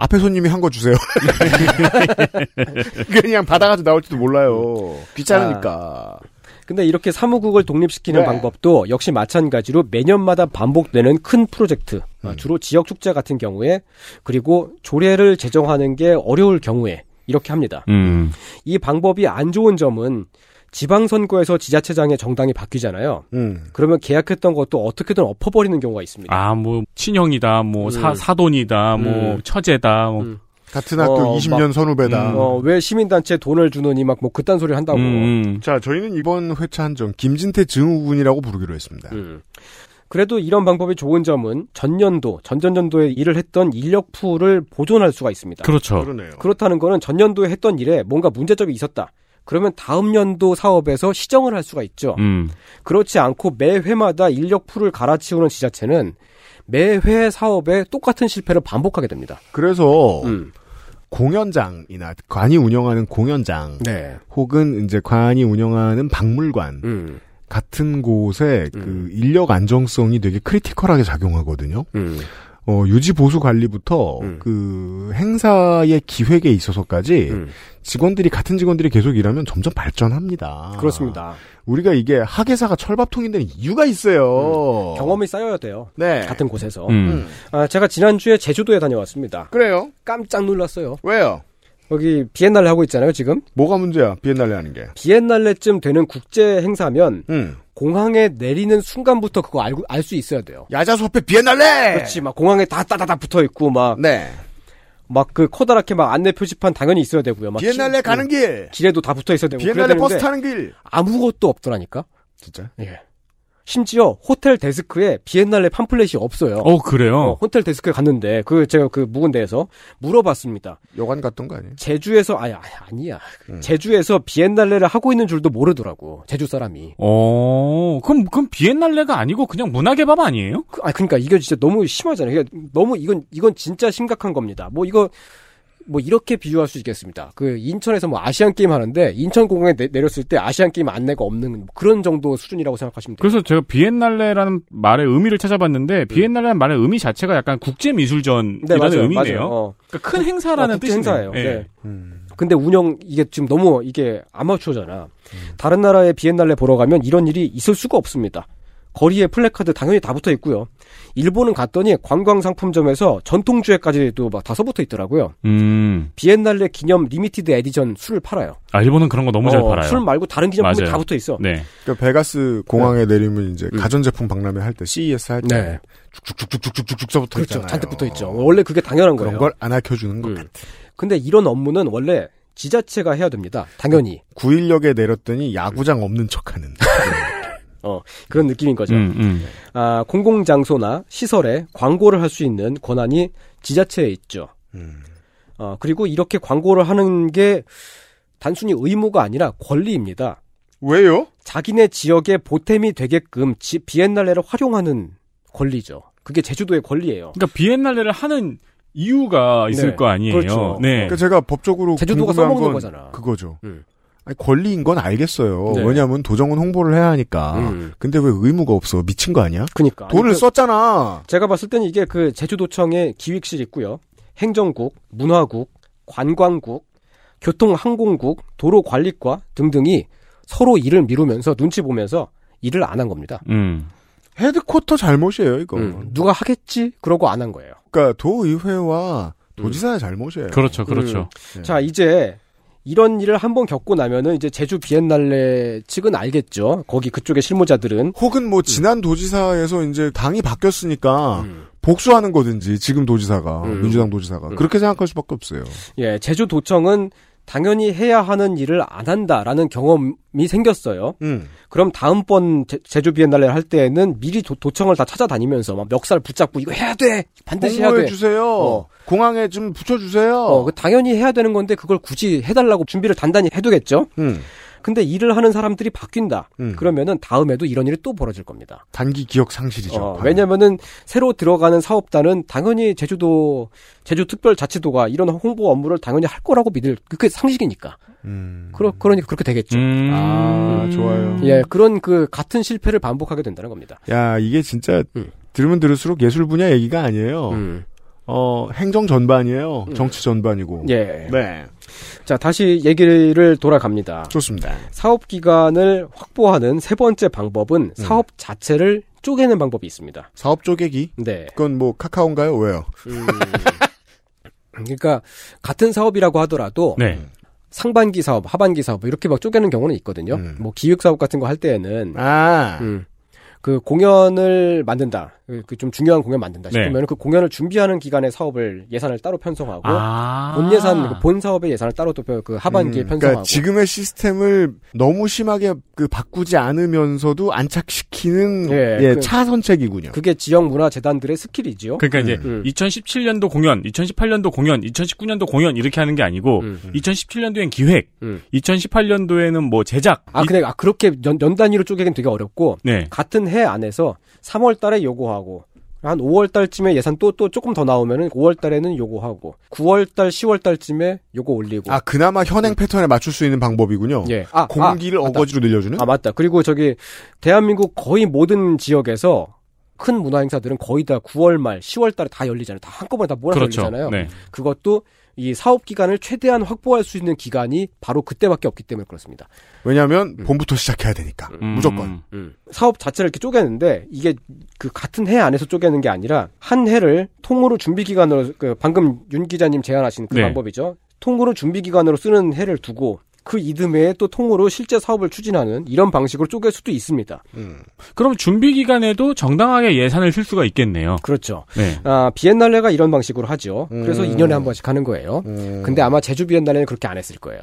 앞에 손님이 한 거 주세요. *laughs* 그냥 받아가지고 나올지도 몰라요. 귀찮으니까. 근데 이렇게 사무국을 독립시키는 네. 방법도 역시 마찬가지로 매년마다 반복되는 큰 프로젝트, 음. 어, 주로 지역 축제 같은 경우에 그리고 조례를 제정하는 게 어려울 경우에 이렇게 합니다. 음. 이 방법이 안 좋은 점은 지방선거에서 지자체장의 정당이 바뀌잖아요. 음. 그러면 계약했던 것도 어떻게든 엎어버리는 경우가 있습니다. 아, 뭐, 친형이다, 뭐, 사, 음. 사돈이다, 뭐, 음. 처제다, 뭐. 음. 같은 학교 어, 20년 막- 선후배다. 어, 왜 시민단체 돈을 주느니 막 뭐 그딴 소리 한다고. 음, 자, 저희는 이번 회차 한정 김진태 증후군이라고 부르기로 했습니다. 음. 그래도 이런 방법이 좋은 점은 전년도, 전전년도에 일을 했던 인력 풀을 보존할 수가 있습니다. 그렇죠. 그러네요. 그렇다는 거는 전년도에 했던 일에 뭔가 문제점이 있었다. 그러면 다음 연도 사업에서 시정을 할 수가 있죠. 음. 그렇지 않고 매 회마다 인력 풀을 갈아치우는 지자체는 매 회 사업에 똑같은 실패를 반복하게 됩니다. 그래서 음. 공연장이나 관이 운영하는 공연장 네. 혹은 이제 관이 운영하는 박물관 음. 같은 곳에 그 인력 안정성이 되게 크리티컬하게 작용하거든요. 음. 어, 유지 보수 관리부터 음. 그 행사의 기획에 있어서까지 음. 직원들이 같은 직원들이 계속 일하면 점점 발전합니다. 그렇습니다. 우리가 이게 학예사가 철밥통인 데는 이유가 있어요. 경험이 쌓여야 돼요. 네. 같은 곳에서. 음. 아, 제가 지난주에 제주도에 다녀왔습니다. 그래요? 깜짝 놀랐어요. 왜요? 여기 비엔날레 하고 있잖아요, 지금. 뭐가 문제야? 비엔날레 하는 게. 비엔날레쯤 되는 국제 행사면 음. 공항에 내리는 순간부터 그거 알고 알 수 있어야 돼요. 야자수 앞에 비엔날레. 그렇지, 막 공항에 다 따다다 붙어 있고 막 네. 막 그 커다랗게 막 안내 표지판 당연히 있어야 되고요. 막 비엔날레 길- 가는 길. 길에도 다 붙어 있어야 되고 비엔날레 버스 타는 길. 아무것도 없더라니까. 진짜? 예. 심지어 호텔 데스크에 비엔날레 팜플렛이 없어요. 어, 그래요? 어, 호텔 데스크에 갔는데 그 제가 그 묵은 데에서 물어봤습니다. 여관 갔던 거 아니에요? 제주에서 아니 아니, 아니야. 음. 제주에서 비엔날레를 하고 있는 줄도 모르더라고. 제주 사람이. 어, 그럼, 그럼 비엔날레가 아니고 그냥 문화개밥 아니에요? 그, 아 그러니까 이게 진짜 너무 심하잖아요. 너무 이건 이건 진짜 심각한 겁니다. 뭐 이거 뭐 이렇게 비유할 수 있겠습니다. 그 인천에서 뭐 아시안 게임 하는데 인천 공항에 내, 내렸을 때 아시안 게임 안내가 없는 그런 정도 수준이라고 생각하시면 돼요. 그래서 제가 비엔날레라는 말의 의미를 찾아봤는데, 비엔날레라는 말의 의미 자체가 약간 국제 미술전이라는 네, 맞아요. 의미네요. 맞아요. 어. 그러니까 큰 행사라는 어, 국제 뜻이네요. 행사예요. 예. 네. 음. 근데 운영 이게 지금 너무 이게 아마추어잖아. 다른 나라의 비엔날레 보러 가면 이런 일이 있을 수가 없습니다. 거리에 플래카드 당연히 다 붙어 있고요. 일본은 갔더니 관광 상품점에서 전통 주에까지도 막 다 써붙어 있더라고요. 음. 비엔날레 기념 limited edition 술을 팔아요. 아, 일본은 그런 거 너무 잘 어, 팔아요. 술 말고 다른 기념품이 맞아요. 다 붙어 있어. 네. 그러니까 베가스 공항에 내리면 이제 음. 가전제품 박람회 할 때 CES 할 때 네. 쭉쭉쭉쭉쭉쭉 써붙어 그렇죠. 있잖아요. 잔뜩 붙어 있죠. 원래 그게 당연한 그런 거예요. 걸안 아껴주는 것 음. 같아. 근데 이런 업무는 원래 지자체가 해야 됩니다. 당연히. 9인역에 내렸더니 야구장 없는 척하는. *laughs* 어, 그런 느낌인 거죠. 음, 음. 아, 공공장소나 시설에 광고를 할 수 있는 권한이 지자체에 있죠. 음. 어, 그리고 이렇게 광고를 하는 게 단순히 의무가 아니라 권리입니다. 왜요? 자기네 지역에 보탬이 되게끔 지, 비엔날레를 활용하는 권리죠. 그게 제주도의 권리예요. 그러니까 비엔날레를 하는 이유가 있을 네. 거 아니에요. 그렇죠. 네. 그러니까 제가 법적으로 제주도가 궁금한 써먹는 건 거잖아. 그거죠. 음. 아니, 권리인 건 알겠어요. 네. 왜냐하면 도정은 홍보를 해야 하니까. 음. 근데 왜 의무가 없어? 미친 거 아니야? 그니까. 돈을 아니, 그- 썼잖아. 제가 봤을 때는 이게 그 제주도청에 기획실 있고요. 행정국, 문화국, 관광국, 교통항공국, 도로관리과 등등이 서로 일을 미루면서 눈치 보면서 일을 안 한 겁니다. 음. 헤드쿼터 잘못이에요, 이거. 음, 누가 하겠지? 그러고 안 한 거예요. 그러니까 도의회와 도지사의 잘못이에요. 그렇죠, 그렇죠. 네. 자, 이제 이런 일을 한번 겪고 나면은 이제 제주 비엔날레 측은 알겠죠. 거기 그쪽의 실무자들은 혹은 뭐 지난 도지사에서 이제 당이 바뀌었으니까 음. 복수하는 거든지 지금 도지사가 음. 민주당 도지사가 음. 그렇게 생각할 수밖에 없어요. 예, 제주도청은 당연히 해야 하는 일을 안 한다라는 경험이 생겼어요. 음. 그럼 다음번 제, 주 비엔날레 할 때에는 미리 도, 청을다 찾아다니면서 막 멱살 붙잡고 이거 해야 돼 반드시 해야 돼. 주세요. 어. 공항에 좀 붙여주세요. 어, 그 당연히 해야 되는 건데 그걸 굳이 해달라고 준비를 단단히 해두겠죠. 음. 근데 일을 하는 사람들이 바뀐다. 음. 그러면은 다음에도 이런 일이 또 벌어질 겁니다. 단기 기억 상실이죠. 어, 바로. 왜냐면은 새로 들어가는 사업단은 당연히 제주도 제주 특별자치도가 이런 홍보 업무를 당연히 할 거라고 믿을 그게 상식이니까. 음. 그러 그러니까 그렇게 되겠죠. 음. 아 좋아요. 예, 그런 그 같은 실패를 반복하게 된다는 겁니다. 야 이게 진짜 음. 들으면 들을수록 예술 분야 얘기가 아니에요. 음. 어, 행정 전반이에요. 정치 전반이고. 예. 네. 자, 다시 얘기를 돌아갑니다. 좋습니다. 사업 기간을 확보하는 세 번째 방법은 음. 사업 자체를 쪼개는 방법이 있습니다. 사업 쪼개기? 네. 그건 뭐 카카오인가요? 왜요? 음, *laughs* 그러니까 같은 사업이라고 하더라도 네. 상반기 사업, 하반기 사업 이렇게 막 쪼개는 경우는 있거든요. 뭐 기획 사업 같은 거 할 때에는 음. 아. 음, 그 공연을 만든다. 그 좀 중요한 공연 만든다 네. 싶으면 그 공연을 준비하는 기간의 사업을 예산을 따로 편성하고 아. 본 예산 그본 사업의 예산을 따로 또 그 하반기에 음, 편성하고 그러니까 지금의 시스템을 너무 심하게 그 바꾸지 않으면서도 안착시키는 예, 예, 그- 차선책이군요. 그게 지역 문화 재단들의 스킬이지요. 그러니까 이제 음. 2017년도 공연, 2018년도 공연, 2019년도 공연 이렇게 하는 게 아니고 음. 2017년도엔 기획, 2018년도에는 뭐 제작. 아, 근데 아, 그렇게 연, 연 단위로 쪼개긴 되게 어렵고 네. 같은 해 안에서 3월 달에 요거하고 한 5월 달쯤에 예산 또 또 조금 더 나오면은 5월 달에는 요거 하고 9월 달 10월 달쯤에 요거 올리고 아, 그나마 현행 패턴에 맞출 수 있는 방법이군요. 예. 아, 공기를 아. 어거지로 늘려주는? 아 맞다. 그리고 저기 대한민국 거의 모든 지역에서 큰 문화 행사들은 거의 다 9월 말, 10월 달에 다 열리잖아요. 다 한꺼번에 다 몰아서 그렇죠. 열리잖아요. 네. 그것도 이 사업 기간을 최대한 확보할 수 있는 기간이 바로 그때밖에 없기 때문에 그렇습니다. 왜냐하면 봄부터 시작해야 되니까 무조건. 음. 사업 자체를 이렇게 쪼개는데 이게 그 같은 해 안에서 쪼개는 게 아니라 한 해를 통으로 준비 기간으로 그 방금 윤 기자님 제안하신 그 네. 방법이죠. 통으로 준비 기간으로 쓰는 해를 두고 그 이듬해에 또 통으로 실제 사업을 추진하는 이런 방식으로 쪼갤 수도 있습니다. 그럼 준비 기간에도 정당하게 예산을 쓸 수가 있겠네요. 그렇죠. 네. 아, 비엔날레가 이런 방식으로 하죠. 그래서 음. 2년에 한 번씩 하는 거예요. 근데 아마 제주 비엔날레는 그렇게 안 했을 거예요.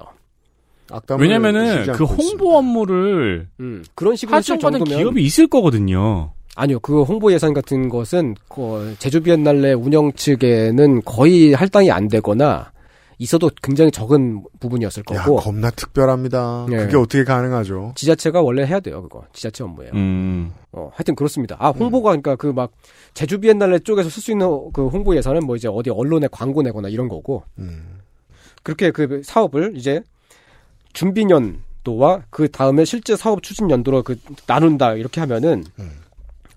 왜냐면은 그 홍보 업무를 음, 그런 식으로 쓸 하청받은 정도면 기업이 있을 거거든요. 아니요, 그 홍보 예산 같은 것은 그 제주 비엔날레 운영 측에는 거의 할당이 안 되거나 있어도 굉장히 적은 부분이었을 야, 거고 겁나 특별합니다. 예. 그게 어떻게 가능하죠? 지자체가 원래 해야 돼요, 그거 지자체 업무예요. 음. 어, 하여튼 그렇습니다. 아, 홍보가 그러니까 그 막 제주 비엔날레 쪽에서 쓸 수 있는 그 홍보 예산은 뭐 이제 어디 언론에 광고 내거나 이런 거고 음. 그렇게 그 사업을 이제 준비 년도와 그 다음에 실제 사업 추진 연도로 그 나눈다 이렇게 하면은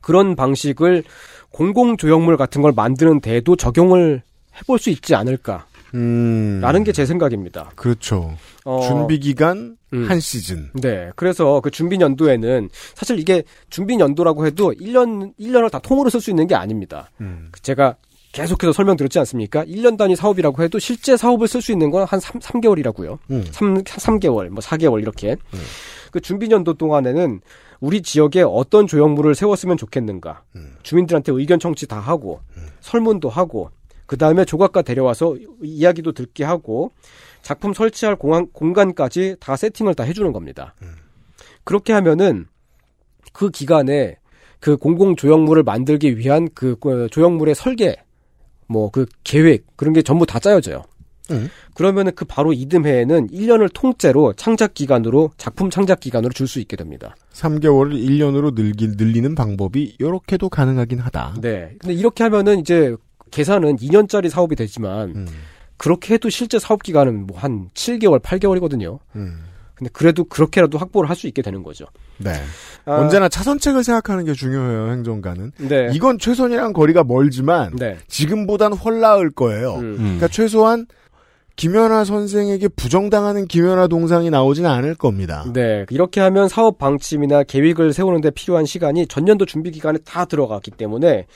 그런 방식을 공공 조형물 같은 걸 만드는 데에도 적용을 해볼 수 있지 않을까. 음. 라는 게 제 생각입니다. 그렇죠. 어, 준비 기간 음. 한 시즌. 네. 그래서 그 준비 연도에는 사실 이게 준비 연도라고 해도 1년 1년을 다 통으로 쓸 수 있는 게 아닙니다. 음. 그 제가 계속해서 설명드렸지 않습니까? 1년 단위 사업이라고 해도 실제 사업을 쓸 수 있는 건 한 3, 3개월이라고요. 음. 3, 3개월, 뭐 4개월 이렇게. 그 준비 연도 동안에는 우리 지역에 어떤 조형물을 세웠으면 좋겠는가. 음. 주민들한테 의견 청취 다 하고 설문도 하고 그 다음에 조각가 데려와서 이야기도 듣게 하고 작품 설치할 공간, 공간까지 다 세팅을 다 해주는 겁니다. 그렇게 하면은 그 기간에 그 공공 조형물을 만들기 위한 그그 조형물의 설계, 뭐 그 계획 그런 게 전부 다 짜여져요. 음. 그러면은 그 바로 이듬해에는 1년을 통째로 창작 기간으로 작품 창작 기간으로 줄 수 있게 됩니다. 3개월을 1년으로 늘기, 늘리는 방법이 이렇게도 가능하긴 하다. 네. 근데 이렇게 하면은 이제 계산은 2년짜리 사업이 되지만 음. 그렇게 해도 실제 사업 기간은 뭐 한 7개월, 8개월이거든요. 음. 근데 그래도 그렇게라도 확보를 할 수 있게 되는 거죠. 네. 아. 언제나 차선책을 생각하는 게 중요해요, 행정가는. 네. 이건 최선이랑 거리가 멀지만 네. 지금보단 훨 거예요. 음. 그러니까 최소한 김연아 선생에게 부정당하는 김연아 동상이 나오진 않을 겁니다. 네. 이렇게 하면 사업 방침이나 계획을 세우는데 필요한 시간이 전년도 준비 기간에 다 들어갔기 때문에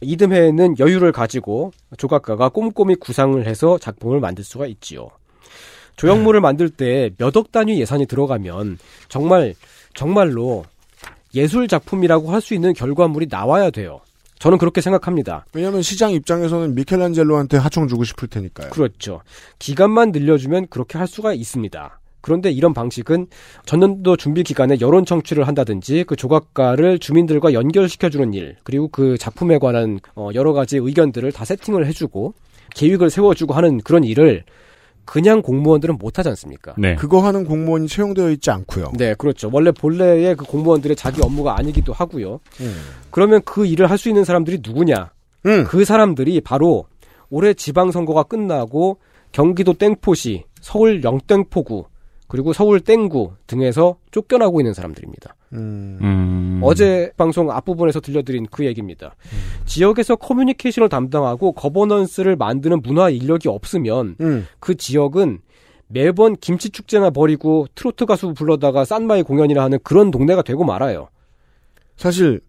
이듬해에는 여유를 가지고 조각가가 꼼꼼히 구상을 해서 작품을 만들 수가 있지요. 조형물을 만들 때 몇 억 단위 예산이 들어가면 정말 정말로 예술 작품이라고 할 수 있는 결과물이 나와야 돼요. 저는 그렇게 생각합니다. 왜냐하면 시장 입장에서는 미켈란젤로한테 하청 주고 싶을 테니까요. 그렇죠. 기간만 늘려주면 그렇게 할 수가 있습니다. 그런데 이런 방식은 전년도 준비 기간에 여론 청취를 한다든지 그 조각가를 주민들과 연결시켜주는 일 그리고 그 작품에 관한 어, 여러 가지 의견들을 다 세팅을 해주고 계획을 세워주고 하는 그런 일을 그냥 공무원들은 못하지 않습니까? 네. 그거 하는 공무원이 채용되어 있지 않고요. 네, 그렇죠. 원래 본래의 그 공무원들의 자기 업무가 아니기도 하고요. 음. 그러면 그 일을 할 수 있는 사람들이 누구냐? 음. 그 사람들이 바로 올해 지방선거가 끝나고 경기도 땡포시, 서울 영땡포구, 그리고 서울 땡구 등에서 쫓겨나고 있는 사람들입니다. 음. 음. 어제 방송 앞부분에서 들려드린 그 얘기입니다. 지역에서 커뮤니케이션을 담당하고 거버넌스를 만드는 문화 인력이 없으면 음. 그 지역은 매번 김치 축제나 벌이고 트로트 가수 불러다가 싼마이 공연이나 하는 그런 동네가 되고 말아요. 사실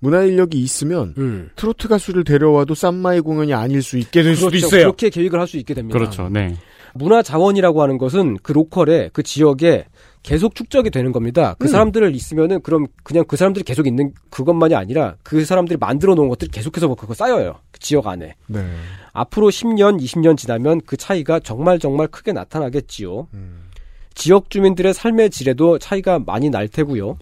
문화 인력이 있으면 음. 트로트 가수를 데려와도 쌈마이 공연이 아닐 수 있게 될 수도 그렇죠. 있어요. 그렇게 계획을 할 수 있게 됩니다. 그렇죠. 네. 문화 자원이라고 하는 것은 그 로컬에 그 지역에 계속 축적이 되는 겁니다. 그 음. 사람들을 있으면은 그럼 그냥 그 사람들이 계속 있는 그것만이 아니라 그 사람들이 만들어 놓은 것들이 계속해서 그거 쌓여요. 그 지역 안에. 네. 앞으로 10년, 20년 지나면 그 차이가 정말 정말 크게 나타나겠지요. 음. 지역 주민들의 삶의 질에도 차이가 많이 날 테고요.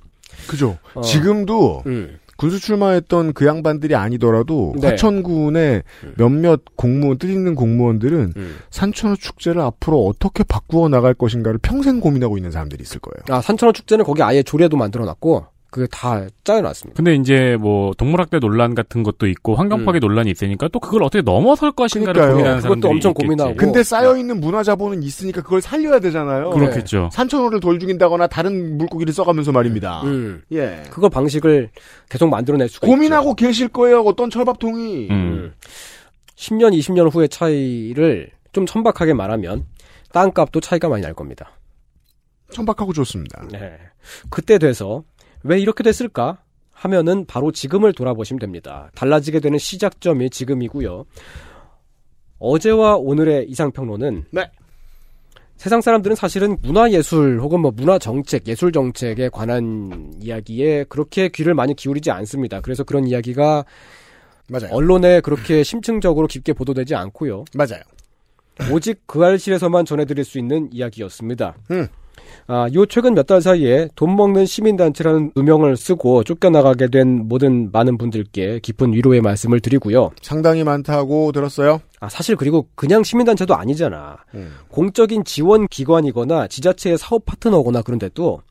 그죠. 어. 지금도 음. 군수 출마했던 그 양반들이 아니더라도 네. 화천군의 몇몇 공무원 뜻 있는 공무원들은 음. 산천어 축제를 앞으로 어떻게 바꾸어 나갈 것인가를 평생 고민하고 있는 사람들이 있을 거예요. 아, 산천어 축제는 거기 아예 조례도 만들어 놨고 그게 다 짜여놨습니다. 근데 이제 뭐 동물학대 논란 같은 것도 있고 환경 파괴 논란이 있으니까 또 그걸 어떻게 넘어설 것인가를 그러니까요. 고민하는 그것도 사람들이 엄청 있겠지. 고민하고. 근데 쌓여 있는 문화 자본은 있으니까 그걸 살려야 되잖아요. 그렇겠죠. 산천어를 덜 죽인다거나 다른 물고기를 써가면서 말입니다. 음. 예. 그거 방식을 계속 만들어낼 수가 고민하고 계실 거예요. 어떤 철밥통이. 음. 10년, 20년 후의 차이를 좀 천박하게 말하면 땅값도 차이가 많이 날 겁니다. 천박하고 좋습니다. 네. 그때 돼서 왜 이렇게 됐을까 하면은 바로 지금을 돌아보시면 됩니다. 달라지게 되는 시작점이 지금이고요. 어제와 오늘의 이상평론은 네. 세상 사람들은 사실은 문화예술 혹은 뭐 문화정책, 예술정책에 관한 이야기에 그렇게 귀를 많이 기울이지 않습니다. 그래서 그런 이야기가 맞아요. 언론에 그렇게 *clears throat* 심층적으로 깊게 보도되지 않고요. 맞아요. 오직 그 알실에서만 전해드릴 수 있는 이야기였습니다. 음. 아, 요 최근 몇 달 사이에 돈 먹는 시민단체라는 누명을 쓰고 쫓겨나가게 된 모든 많은 분들께 깊은 위로의 말씀을 드리고요. 상당히 많다고 들었어요. 아, 사실 그리고 그냥 시민단체도 아니잖아. 음. 공적인 지원 기관이거나 지자체의 사업 파트너거나 그런데도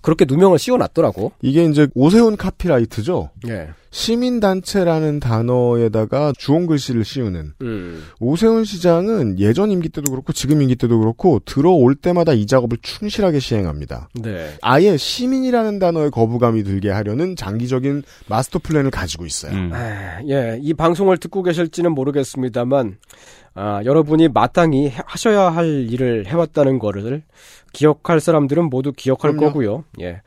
그렇게 누명을 씌워놨더라고. 이게 이제 오세훈 카피라이트죠. 예. 시민단체라는 단어에다가 주홍 글씨를 씌우는 음. 오세훈 시장은 예전 임기 때도 그렇고 지금 임기 때도 그렇고 들어올 때마다 이 작업을 충실하게 시행합니다. 네. 아예 시민이라는 단어에 거부감이 들게 하려는 장기적인 마스터 플랜을 가지고 있어요. 음. 아, 예, 이 방송을 듣고 계실지는 모르겠습니다만, 아, 여러분이 마땅히 해- 하셔야 할 일을 해왔다는 거를 기억할 사람들은 모두 기억할 그럼요. 거고요. 예.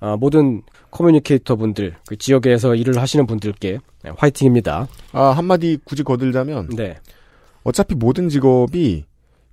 아, 모든 커뮤니케이터 분들, 그 지역에서 일을 하시는 분들께 네, 화이팅입니다. 아, 한마디 굳이 거들자면 네. 어차피 모든 직업이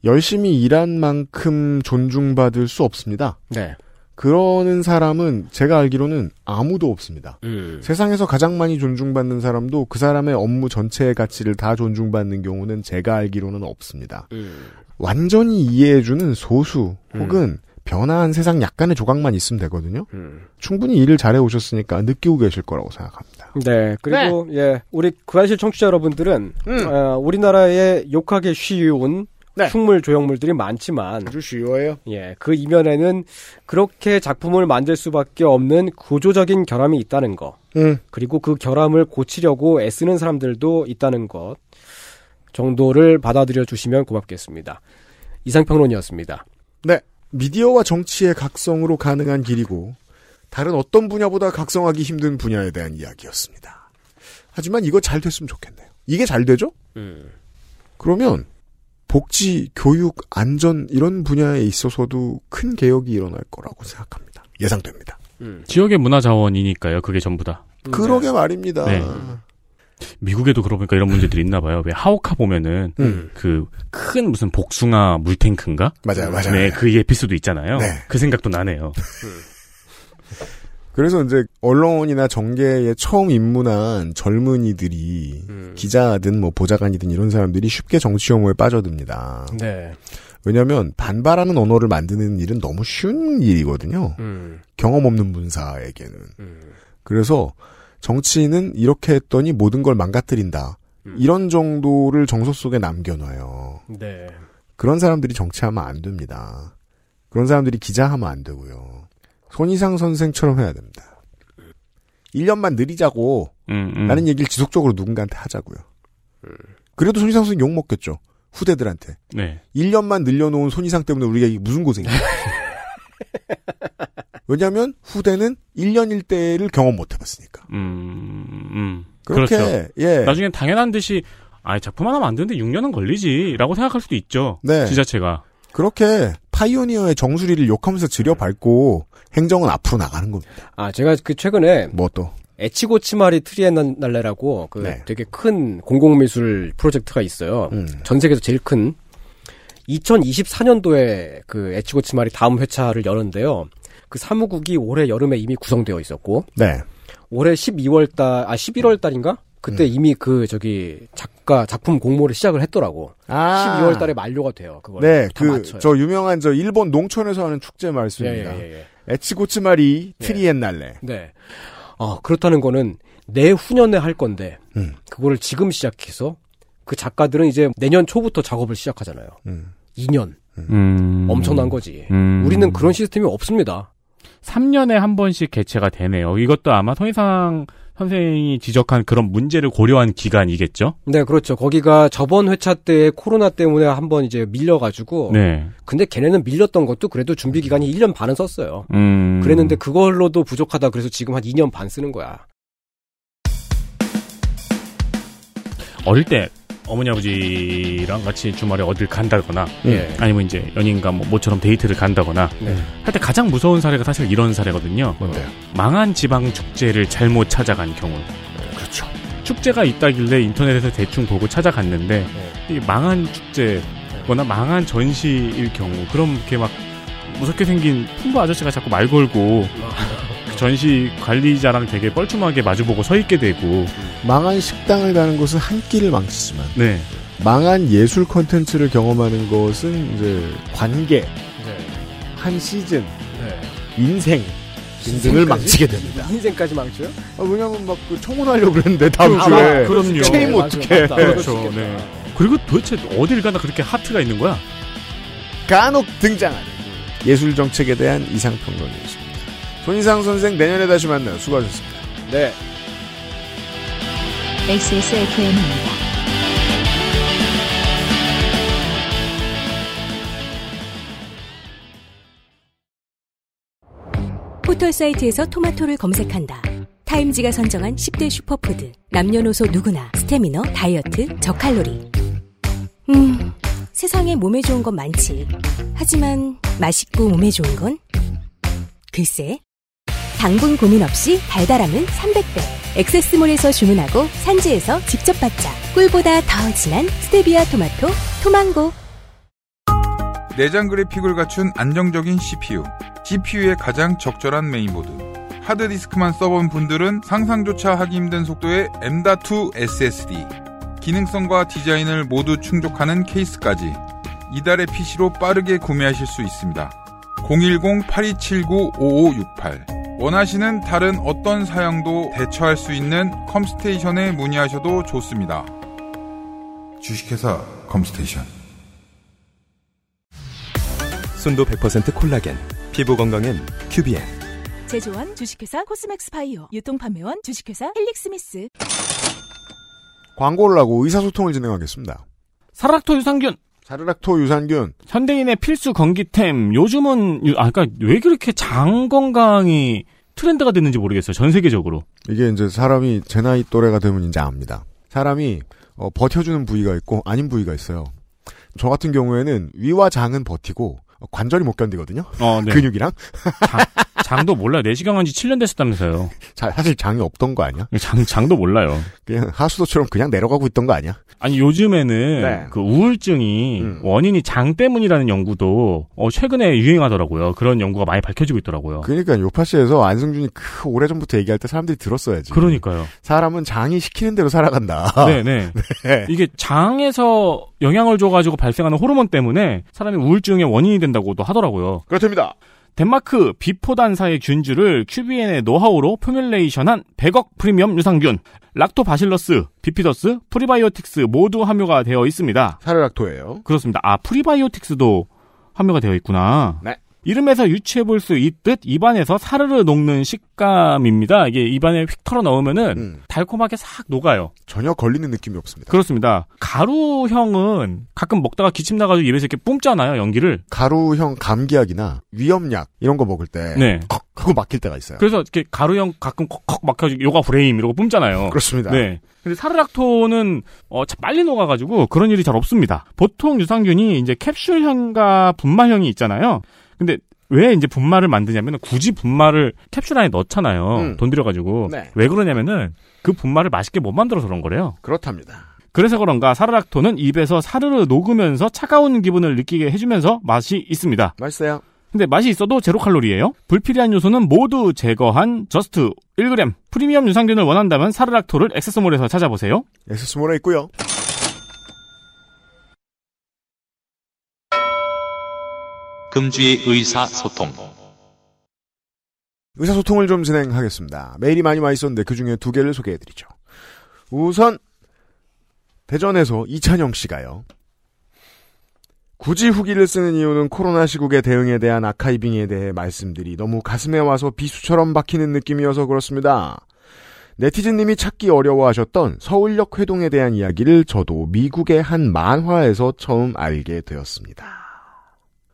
열심히 일한 만큼 존중받을 수 없습니다. 네. 그러는 사람은 제가 알기로는 아무도 없습니다. 음. 세상에서 가장 많이 존중받는 사람도 그 사람의 업무 전체의 가치를 다 존중받는 경우는 제가 알기로는 없습니다. 음. 완전히 이해해주는 소수 혹은 변화한 세상 약간의 조각만 있으면 되거든요. 음. 충분히 일을 잘해 오셨으니까 느끼고 계실 거라고 생각합니다. 네. 그리고, 예, 우리 그아실 청취자 여러분들은, 어, 우리나라에 욕하기 쉬운 네. 흉물 조형물들이 많지만, 아주 쉬워요. 예, 그 이면에는 그렇게 작품을 만들 수밖에 없는 구조적인 결함이 있다는 거. 음. 그리고 그 결함을 고치려고 애쓰는 사람들도 있다는 것 정도를 받아들여 주시면 고맙겠습니다. 이상평론이었습니다. 네. 미디어와 정치의 각성으로 가능한 길이고 다른 어떤 분야보다 각성하기 힘든 분야에 대한 이야기였습니다. 하지만 이거 잘 됐으면 좋겠네요. 이게 잘 되죠? 그러면 복지, 교육, 안전 이런 분야에 있어서도 큰 개혁이 일어날 거라고 생각합니다. 예상됩니다. 지역의 문화 자원이니까요. 그게 전부 다. 그러게 말입니다. 네. 미국에도 그러고 보니까 이런 문제들이 있나 봐요. 왜 하오카 보면은 음. 그큰 무슨 복숭아 물탱크인가? 맞아요, 맞아요. 네, 그 에피소드 있잖아요. 네. 그 생각도 나네요. 그래서 이제 언론이나 정계에 처음 입문한 젊은이들이 기자든 뭐 보좌관이든 이런 사람들이 쉽게 정치 혐오에 빠져듭니다. 네. 왜냐하면 반발하는 언어를 만드는 일은 너무 쉬운 일이거든요. 음. 경험 없는 문사에게는. 그래서 정치인은 이렇게 했더니 모든 걸 망가뜨린다. 이런 정도를 정서 속에 남겨놔요. 네. 그런 사람들이 정치하면 안 됩니다. 그런 사람들이 기자하면 안 되고요. 손이상 선생처럼 해야 됩니다. 1년만 느리자고 음, 음. 라는 얘기를 지속적으로 누군가한테 하자고요. 그래도 손이상 선생 욕먹겠죠. 후대들한테. 네. 1년만 늘려놓은 손이상 때문에 우리가 이게 무슨 고생이야. *laughs* 왜냐하면 후대는 1년 1대를 경험 못 해봤으니까. 음, 음. 그렇게, 그렇죠. 예. 나중엔 당연한 듯이 아 작품 하나 만드는데 6년은 걸리지라고 생각할 수도 있죠. 네. 지자체가. 그렇게 pioneer의 정수리를 욕하면서 즈려밟고 행정은 앞으로 나가는 겁니다. 아, 제가 그 최근에 뭐 또? 에치고츠마리 트리엔날레라고 그 네. 되게 큰 공공미술 프로젝트가 있어요. 음. 전 세계에서 제일 큰 2024년도에 그 에치고츠마리 다음 회차를 여는데요. 그 사무국이 올해 여름에 이미 구성되어 있었고 네. 올해 12월 달, 아 11월 달인가? 그때 이미 그 저기 작 가 작품 공모를 시작을 했더라고. 아. 12월 달에 만료가 돼요. 그걸 네, 다 그, 맞춰요. 저 유명한 저 일본 농촌에서 하는 축제 말씀입니다. 예, 예, 예, 예. 에치고츠마리 트리엔날레. 네. 어, 그렇다는 거는 내후년에 할 건데, 음. 그거를 지금 시작해서 그 작가들은 이제 내년 초부터 작업을 시작하잖아요. 음. 2년. 음. 엄청난 거지. 음. 우리는 그런 시스템이 없습니다. 3년에 한 번씩 개최가 되네요. 이것도 아마 손희상 선생이 지적한 그런 문제를 고려한 기간이겠죠? 네, 그렇죠. 거기가 저번 회차 때 코로나 때문에 한번 이제 밀려가지고. 네. 근데 걔네는 밀렸던 것도 그래도 준비 기간이 1년 반은 썼어요. 음. 그랬는데 그걸로도 부족하다 그래서 지금 한 2년 반 쓰는 거야. 어릴 때 어머니 아버지랑 같이 주말에 어딜 간다거나 예. 아니면 이제 연인과 뭐 모처럼 데이트를 간다거나 네. 할때 가장 무서운 사례가 사실 이런 사례거든요. 뭔데요? 망한 지방 축제를 잘못 찾아간 경우. 그렇죠. 축제가 있다길래 인터넷에서 대충 보고 찾아갔는데 네. 이 망한 축제거나 망한 전시일 경우 그럼 이렇게 막 무섭게 생긴 풍부 아저씨가 자꾸 말 걸고 그 전시 관리자랑 되게 뻘쭘하게 마주보고 서 있게 되고 망한 식당을 가는 것은 한 끼를 망치지만 네. 망한 예술 콘텐츠를 경험하는 것은 이제 관계, 네. 한 시즌, 네. 인생 등등을 망치게 됩니다. 인생까지 망쳐요? 아, 왜냐면 막 그 청혼하려고 그랬는데 다음 아, 주에 그럼요. *laughs* 체임 맞아요. 어떻게. 그렇죠. 수 네. 있겠다. 그리고 도대체 어딜 가나 그렇게 하트가 있는 거야? 간혹 등장하는 예술 정책에 대한 이상 평론이었습니다. 손이상 선생 내년에 다시 만나요. 수고하셨습니다. 네. XSFM입니다. 포털 사이트에서 토마토를 검색한다. 타임지가 선정한 10대 슈퍼푸드. 남녀노소 누구나 스테미너, 다이어트, 저칼로리. 음, 세상에 몸에 좋은 건 많지. 하지만 맛있고 몸에 좋은 건? 글쎄. 당분 고민 없이 달달함은 300배. 액세스몰에서 주문하고 산지에서 직접 받자. 꿀보다 더 진한 스테비아 토마토, 토망고. 내장 그래픽을 갖춘 안정적인 CPU. CPU의 가장 적절한 메인보드. 하드디스크만 써본 분들은 상상조차 하기 힘든 속도의 M.2 SSD. 기능성과 디자인을 모두 충족하는 케이스까지. 이달의 PC로 빠르게 구매하실 수 있습니다. 010-8279-5568. 원하시는 다른 어떤 사양도 대처할 수 있는 컴스테이션에 문의하셔도 좋습니다. 주식회사 컴스테이션. 순도 100% 콜라겐, 피부 건강엔 큐비엔. 제조원 주식회사 코스맥스 바이오 유통판매원 주식회사 헬릭스미스 광고를 하고 의사소통을 진행하겠습니다. 사락토 유산균 사르락토 유산균. 현대인의 필수 건기템 요즘은 유- 아 그러니까 왜 그렇게 장 건강이 트렌드가 됐는지 모르겠어요 전 세계적으로 이게 이제 사람이 제 나이 또래가 되면 이제 압니다. 사람이 어, 버텨주는 부위가 있고 아닌 부위가 있어요. 저 같은 경우에는 위와 장은 버티고 어, 관절이 못 견디거든요. 어, 네. 근육이랑. 장 도 몰라요 내시경 한지 7년 됐었다면서요 자, 사실 장이 없던 거 아니야? 장 장도 몰라요 그냥 하수도처럼 그냥 내려가고 있던 거 아니야? 아니 요즘에는 네. 그 우울증이 음. 원인이 장 때문이라는 연구도 어, 최근에 유행하더라고요 그런 연구가 많이 밝혀지고 있더라고요 그러니까 요파시에서 안승준이 그 오래전부터 얘기할 때 사람들이 들었어야지. 그러니까요 사람은 장이 시키는 대로 살아간다. 네네. *laughs* *laughs* 네. 이게 장에서 영향을 줘가지고 발생하는 호르몬 때문에 사람이 우울증의 원인이 된다고도 하더라고요. 그렇답니다. 덴마크 비포단사의 균주를 큐비엔의 노하우로 포뮬레이션한 100억 프리미엄 유산균, 락토바실러스, 비피더스, 프리바이오틱스 모두 함유가 되어 있습니다. 사르락토예요. 그렇습니다. 아 프리바이오틱스도 함유가 되어 있구나. 네. 이름에서 유추해 볼 수 있듯 입안에서 사르르 녹는 식감입니다. 이게 입안에 휙 털어 넣으면은 음. 달콤하게 싹 녹아요. 전혀 걸리는 느낌이 없습니다. 그렇습니다. 가루형은 가끔 먹다가 기침 나가지고 입에서 이렇게 뿜잖아요, 연기를. 가루형 감기약이나 위염약 이런 거 먹을 때 네. 컥 하고 막힐 때가 있어요. 그래서 이렇게 가루형 가끔 컥컥 막혀가지고 요가 브레임 이러고 뿜잖아요. 그렇습니다. 네. 근데 사르락토는 어, 참 빨리 녹아가지고 그런 일이 잘 없습니다. 보통 유산균이 이제 캡슐형과 분말형이 있잖아요. 근데 왜 이제 분말을 만드냐면 굳이 분말을 캡슐 안에 넣잖아요. 음. 돈 들여가지고 네. 왜 그러냐면은 그 분말을 맛있게 못 만들어서 그런 거래요. 그렇답니다. 그래서 그런가 사르락토는 입에서 사르르 녹으면서 차가운 기분을 느끼게 해주면서 맛이 있습니다. 맛있어요. 근데 맛이 있어도 제로 칼로리예요. 불필요한 요소는 모두 제거한 just 1g. 프리미엄 유산균을 원한다면 사르락토를 액세스몰에서 찾아보세요. 엑세스몰에 있고요. 금주의 의사소통. 의사소통을 좀 진행하겠습니다. 메일이 많이 와 있었는데 그 중에 두 개를 소개해드리죠. 우선 대전에서 이찬영 씨가요. 굳이 후기를 쓰는 이유는 코로나 시국의 대응에 대한 아카이빙에 대해 말씀들이 너무 가슴에 와서 비수처럼 박히는 느낌이어서 그렇습니다. 네티즌님이 찾기 어려워하셨던 서울역 회동에 대한 이야기를 저도 미국의 한 만화에서 처음 알게 되었습니다.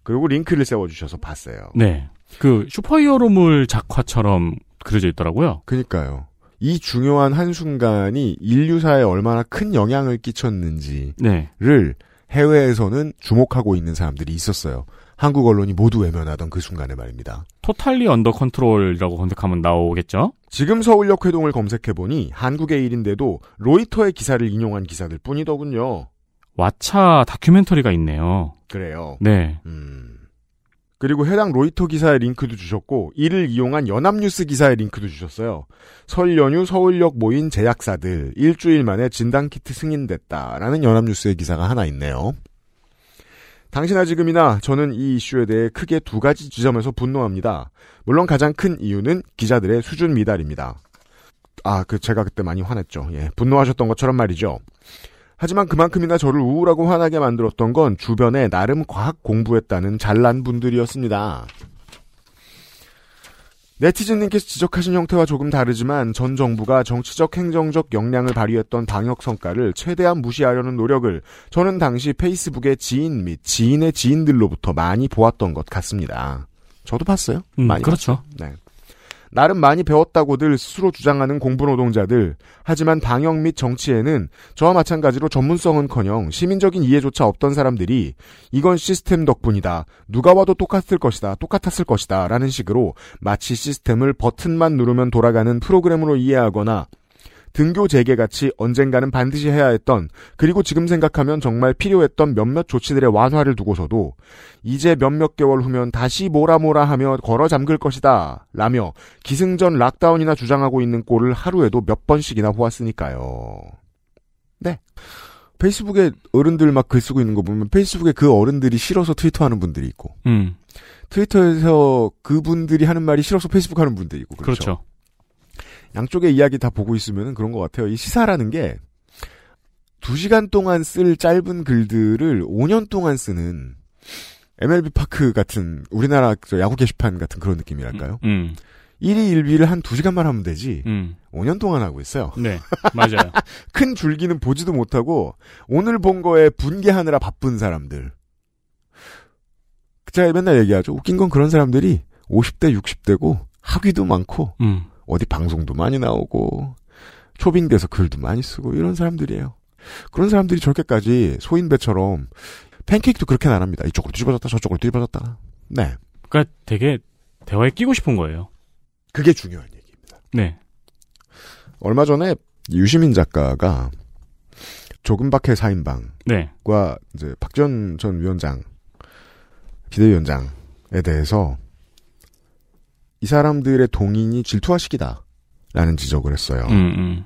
그리고 링크를 세워주셔서 봤어요. 네. 그 슈퍼히어로물 작화처럼 그려져 있더라고요. 그니까요. 이 중요한 한순간이 인류사에 얼마나 큰 영향을 끼쳤는지를 네. 해외에서는 주목하고 있는 사람들이 있었어요. 한국 언론이 모두 외면하던 그 순간에 말입니다. Totally Under Control이라고 검색하면 나오겠죠? 지금 서울역 회동을 검색해보니 한국의 일인데도 로이터의 기사를 인용한 기사들 뿐이더군요. 왓챠 다큐멘터리가 있네요. 그래요. 네. 그리고 해당 로이터 기사의 링크도 주셨고 이를 이용한 연합뉴스 기사의 링크도 주셨어요. 설 연휴 서울역 모인 제약사들 일주일 만에 진단 키트 승인됐다라는 연합뉴스의 기사가 하나 있네요. 당시나 지금이나 저는 이 이슈에 대해 크게 두 가지 지점에서 분노합니다. 물론 가장 큰 이유는 기자들의 수준 미달입니다. 아, 그 제가 그때 많이 화냈죠. 예, 분노하셨던 것처럼 말이죠. 하지만 그만큼이나 저를 우울하고 화나게 만들었던 건 주변에 나름 과학 공부했다는 잘난 분들이었습니다. 네티즌님께서 지적하신 형태와 조금 다르지만 전 정부가 정치적 행정적 역량을 발휘했던 방역 성과를 최대한 무시하려는 노력을 저는 당시 페이스북의 지인 및 지인의 지인들로부터 많이 보았던 것 같습니다. 저도 봤어요. 음, 많이 그렇죠. 봤어요. 네. 나름 많이 배웠다고들 스스로 주장하는 공부 노동자들. 하지만 방역 및 정치에는 저와 마찬가지로 전문성은커녕 시민적인 이해조차 없던 사람들이 이건 시스템 덕분이다. 누가 와도 똑같을 것이다. 똑같았을 것이다. 라는 식으로 마치 시스템을 버튼만 누르면 돌아가는 프로그램으로 이해하거나 등교 재개 같이 언젠가는 반드시 해야 했던 그리고 지금 생각하면 정말 필요했던 몇몇 조치들의 완화를 두고서도 이제 몇몇 개월 후면 다시 뭐라 뭐라 하며 걸어 잠글 것이다 라며 기승전 lockdown이나 주장하고 있는 꼴을 하루에도 몇 번씩이나 보았으니까요. 네. 페이스북에 어른들 막 글 쓰고 있는 거 보면 페이스북에 그 어른들이 싫어서 트위터하는 분들이 있고 음. 트위터에서 그분들이 하는 말이 싫어서 페이스북 하는 분들이 있고 그렇죠. 그렇죠. 양쪽의 이야기 다 보고 있으면 그런 것 같아요. 이 시사라는 게, 두 시간 동안 쓸 짧은 글들을 5년 동안 쓰는 MLB 파크 같은 우리나라 저 야구 게시판 같은 그런 느낌이랄까요? 음. 1위 1비를 한 2시간만 하면 되지. 음. 5년 동안 하고 있어요. 네. 맞아요. *laughs* 큰 줄기는 보지도 못하고 오늘 본 거에 분개하느라 바쁜 사람들. 제가 맨날 얘기하죠. 웃긴 건 그런 사람들이 50대, 60대고 학위도 많고 음. 어디 방송도 많이 나오고 초빙돼서 글도 많이 쓰고 이런 사람들이에요. 그런 사람들이 저렇게까지 소인배처럼 팬케이크도 그렇게는 안 합니다. 이쪽으로 뒤집어졌다 저쪽으로 뒤집어졌다. 네. 그러니까 되게 대화에 끼고 싶은 거예요. 그게 중요한 얘기입니다. 네. 얼마 전에 유시민 작가가 조금박해 사인방과 네. 이제 박전 전 위원장 비대위원장에 대해서 이 사람들의 동인이 질투하시기다라는 지적을 했어요. 음, 음.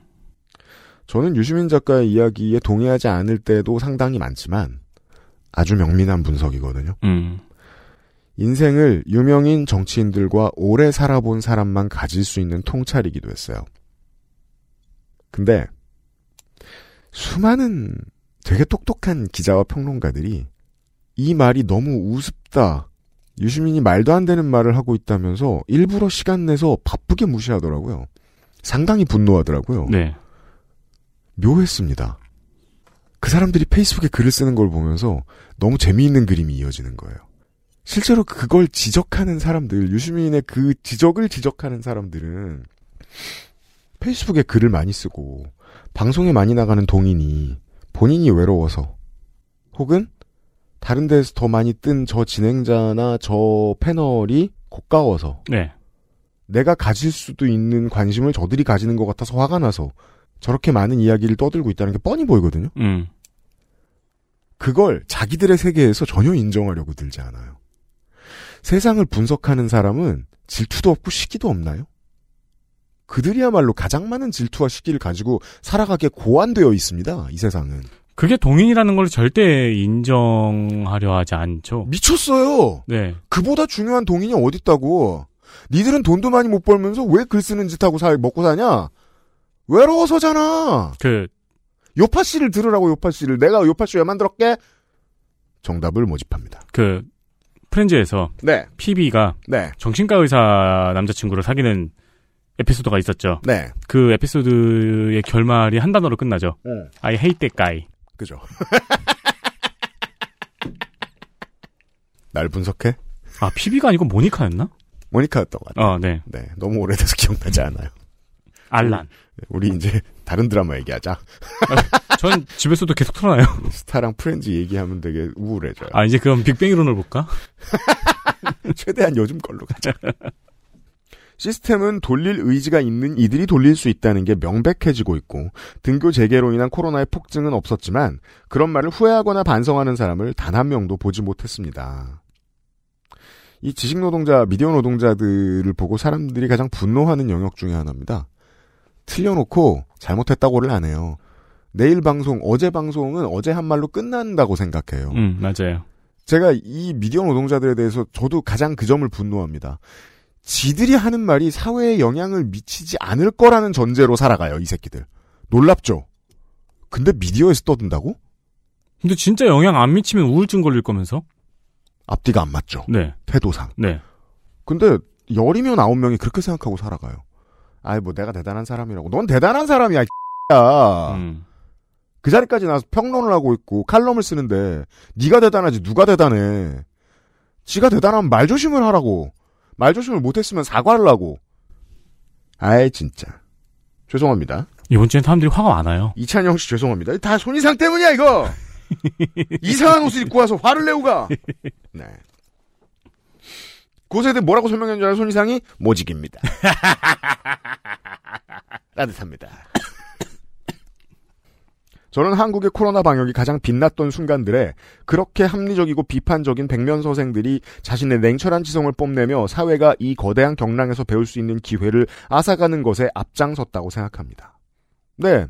저는 유시민 작가의 이야기에 동의하지 않을 때도 상당히 많지만 아주 명민한 분석이거든요. 음. 인생을 유명인 정치인들과 오래 살아본 사람만 가질 수 있는 통찰이기도 했어요. 근데 수많은 되게 똑똑한 기자와 평론가들이 이 말이 너무 우습다 유시민이 말도 안 되는 말을 하고 있다면서 일부러 시간 내서 바쁘게 무시하더라고요. 상당히 분노하더라고요. 네. 묘했습니다. 그 사람들이 페이스북에 글을 쓰는 걸 보면서 너무 재미있는 그림이 이어지는 거예요. 실제로 그걸 지적하는 사람들, 유시민의 그 지적을 지적하는 사람들은 페이스북에 글을 많이 쓰고 방송에 많이 나가는 동인이 본인이 외로워서 혹은 다른 데서 더 많이 뜬 저 진행자나 저 패널이 고가워서 네. 내가 가질 수도 있는 관심을 저들이 가지는 것 같아서 화가 나서 저렇게 많은 이야기를 떠들고 있다는 게 뻔히 보이거든요. 음. 그걸 자기들의 세계에서 전혀 인정하려고 들지 않아요. 세상을 분석하는 사람은 질투도 없고 시기도 없나요? 그들이야말로 가장 많은 질투와 시기를 가지고 살아가게 고안되어 있습니다. 이 세상은. 그게 동인이라는 걸 절대 인정하려 하지 않죠. 미쳤어요. 네. 그보다 중요한 동인이 어딨다고. 니들은 돈도 많이 못 벌면서 왜 글 쓰는 짓 하고 살 먹고 사냐? 외로워서잖아. 그 요파 씨를 들으라고 요파 씨를 내가 요파 씨왜 만들었게? 정답을 모집합니다. 그 프렌즈에서 네. PB가 네. 정신과 의사 남자친구를 사귀는 에피소드가 있었죠. 네. 그 에피소드의 결말이 한 단어로 끝나죠. 응. I hate that guy. 그죠. *laughs* 날 분석해? 아, PB가 아니고 모니카였나? 모니카였던 것 같아요. 어, 네. 네. 너무 오래돼서 *laughs* 기억나지 않아요. 알란. 우리 이제 다른 드라마 얘기하자. 전 집에서도 계속 틀어놔요. *laughs* 스타랑 프렌즈 얘기하면 되게 우울해져요. 아, 이제 그럼 빅뱅 이론을 볼까? 최대한 요즘 걸로 가자. 시스템은 돌릴 의지가 있는 이들이 돌릴 수 있다는 게 명백해지고 있고 등교 재개로 인한 코로나의 폭증은 없었지만 그런 말을 후회하거나 반성하는 사람을 단 한 명도 보지 못했습니다. 이 지식 노동자, 미디어 노동자들을 보고 사람들이 가장 분노하는 영역 중에 하나입니다. 틀려놓고 잘못했다고를 안 해요. 내일 방송, 어제 방송은 어제 한 말로 끝난다고 생각해요. 음, 맞아요. 제가 이 미디어 노동자들에 대해서 저도 가장 그 점을 분노합니다. 지들이 하는 말이 사회에 영향을 미치지 않을 거라는 전제로 살아가요, 이 새끼들. 놀랍죠? 근데 미디어에서 떠든다고? 근데 진짜 영향 안 미치면 우울증 걸릴 거면서? 앞뒤가 안 맞죠? 네. 태도상. 네. 근데 열이면 아홉 명이 그렇게 생각하고 살아가요. 아이 뭐 내가 대단한 사람이라고. 넌 대단한 사람이야, 야. 음. 그 자리까지 나와서 평론을 하고 있고 칼럼을 쓰는데 네가 대단하지 누가 대단해. 지가 대단하면 말 조심을 하라고. 말 조심을 못했으면 사과를 하고. 아이 진짜. 죄송합니다. 이번 주엔 사람들이 화가 많아요. 이찬영 씨 죄송합니다. 다 손이상 때문이야 이거. *laughs* 이상한 옷을 입고 와서 화를 내고 가. 네. 고세대 뭐라고 설명했는 줄 알아요? 손이상이 모직입니다. *laughs* 따뜻합니다. 저는 한국의 코로나 방역이 가장 빛났던 순간들에 그렇게 합리적이고 비판적인 백면 서생들이 자신의 냉철한 지성을 뽐내며 사회가 이 거대한 경랑에서 배울 수 있는 기회를 앗아가는 것에 앞장섰다고 생각합니다. 네.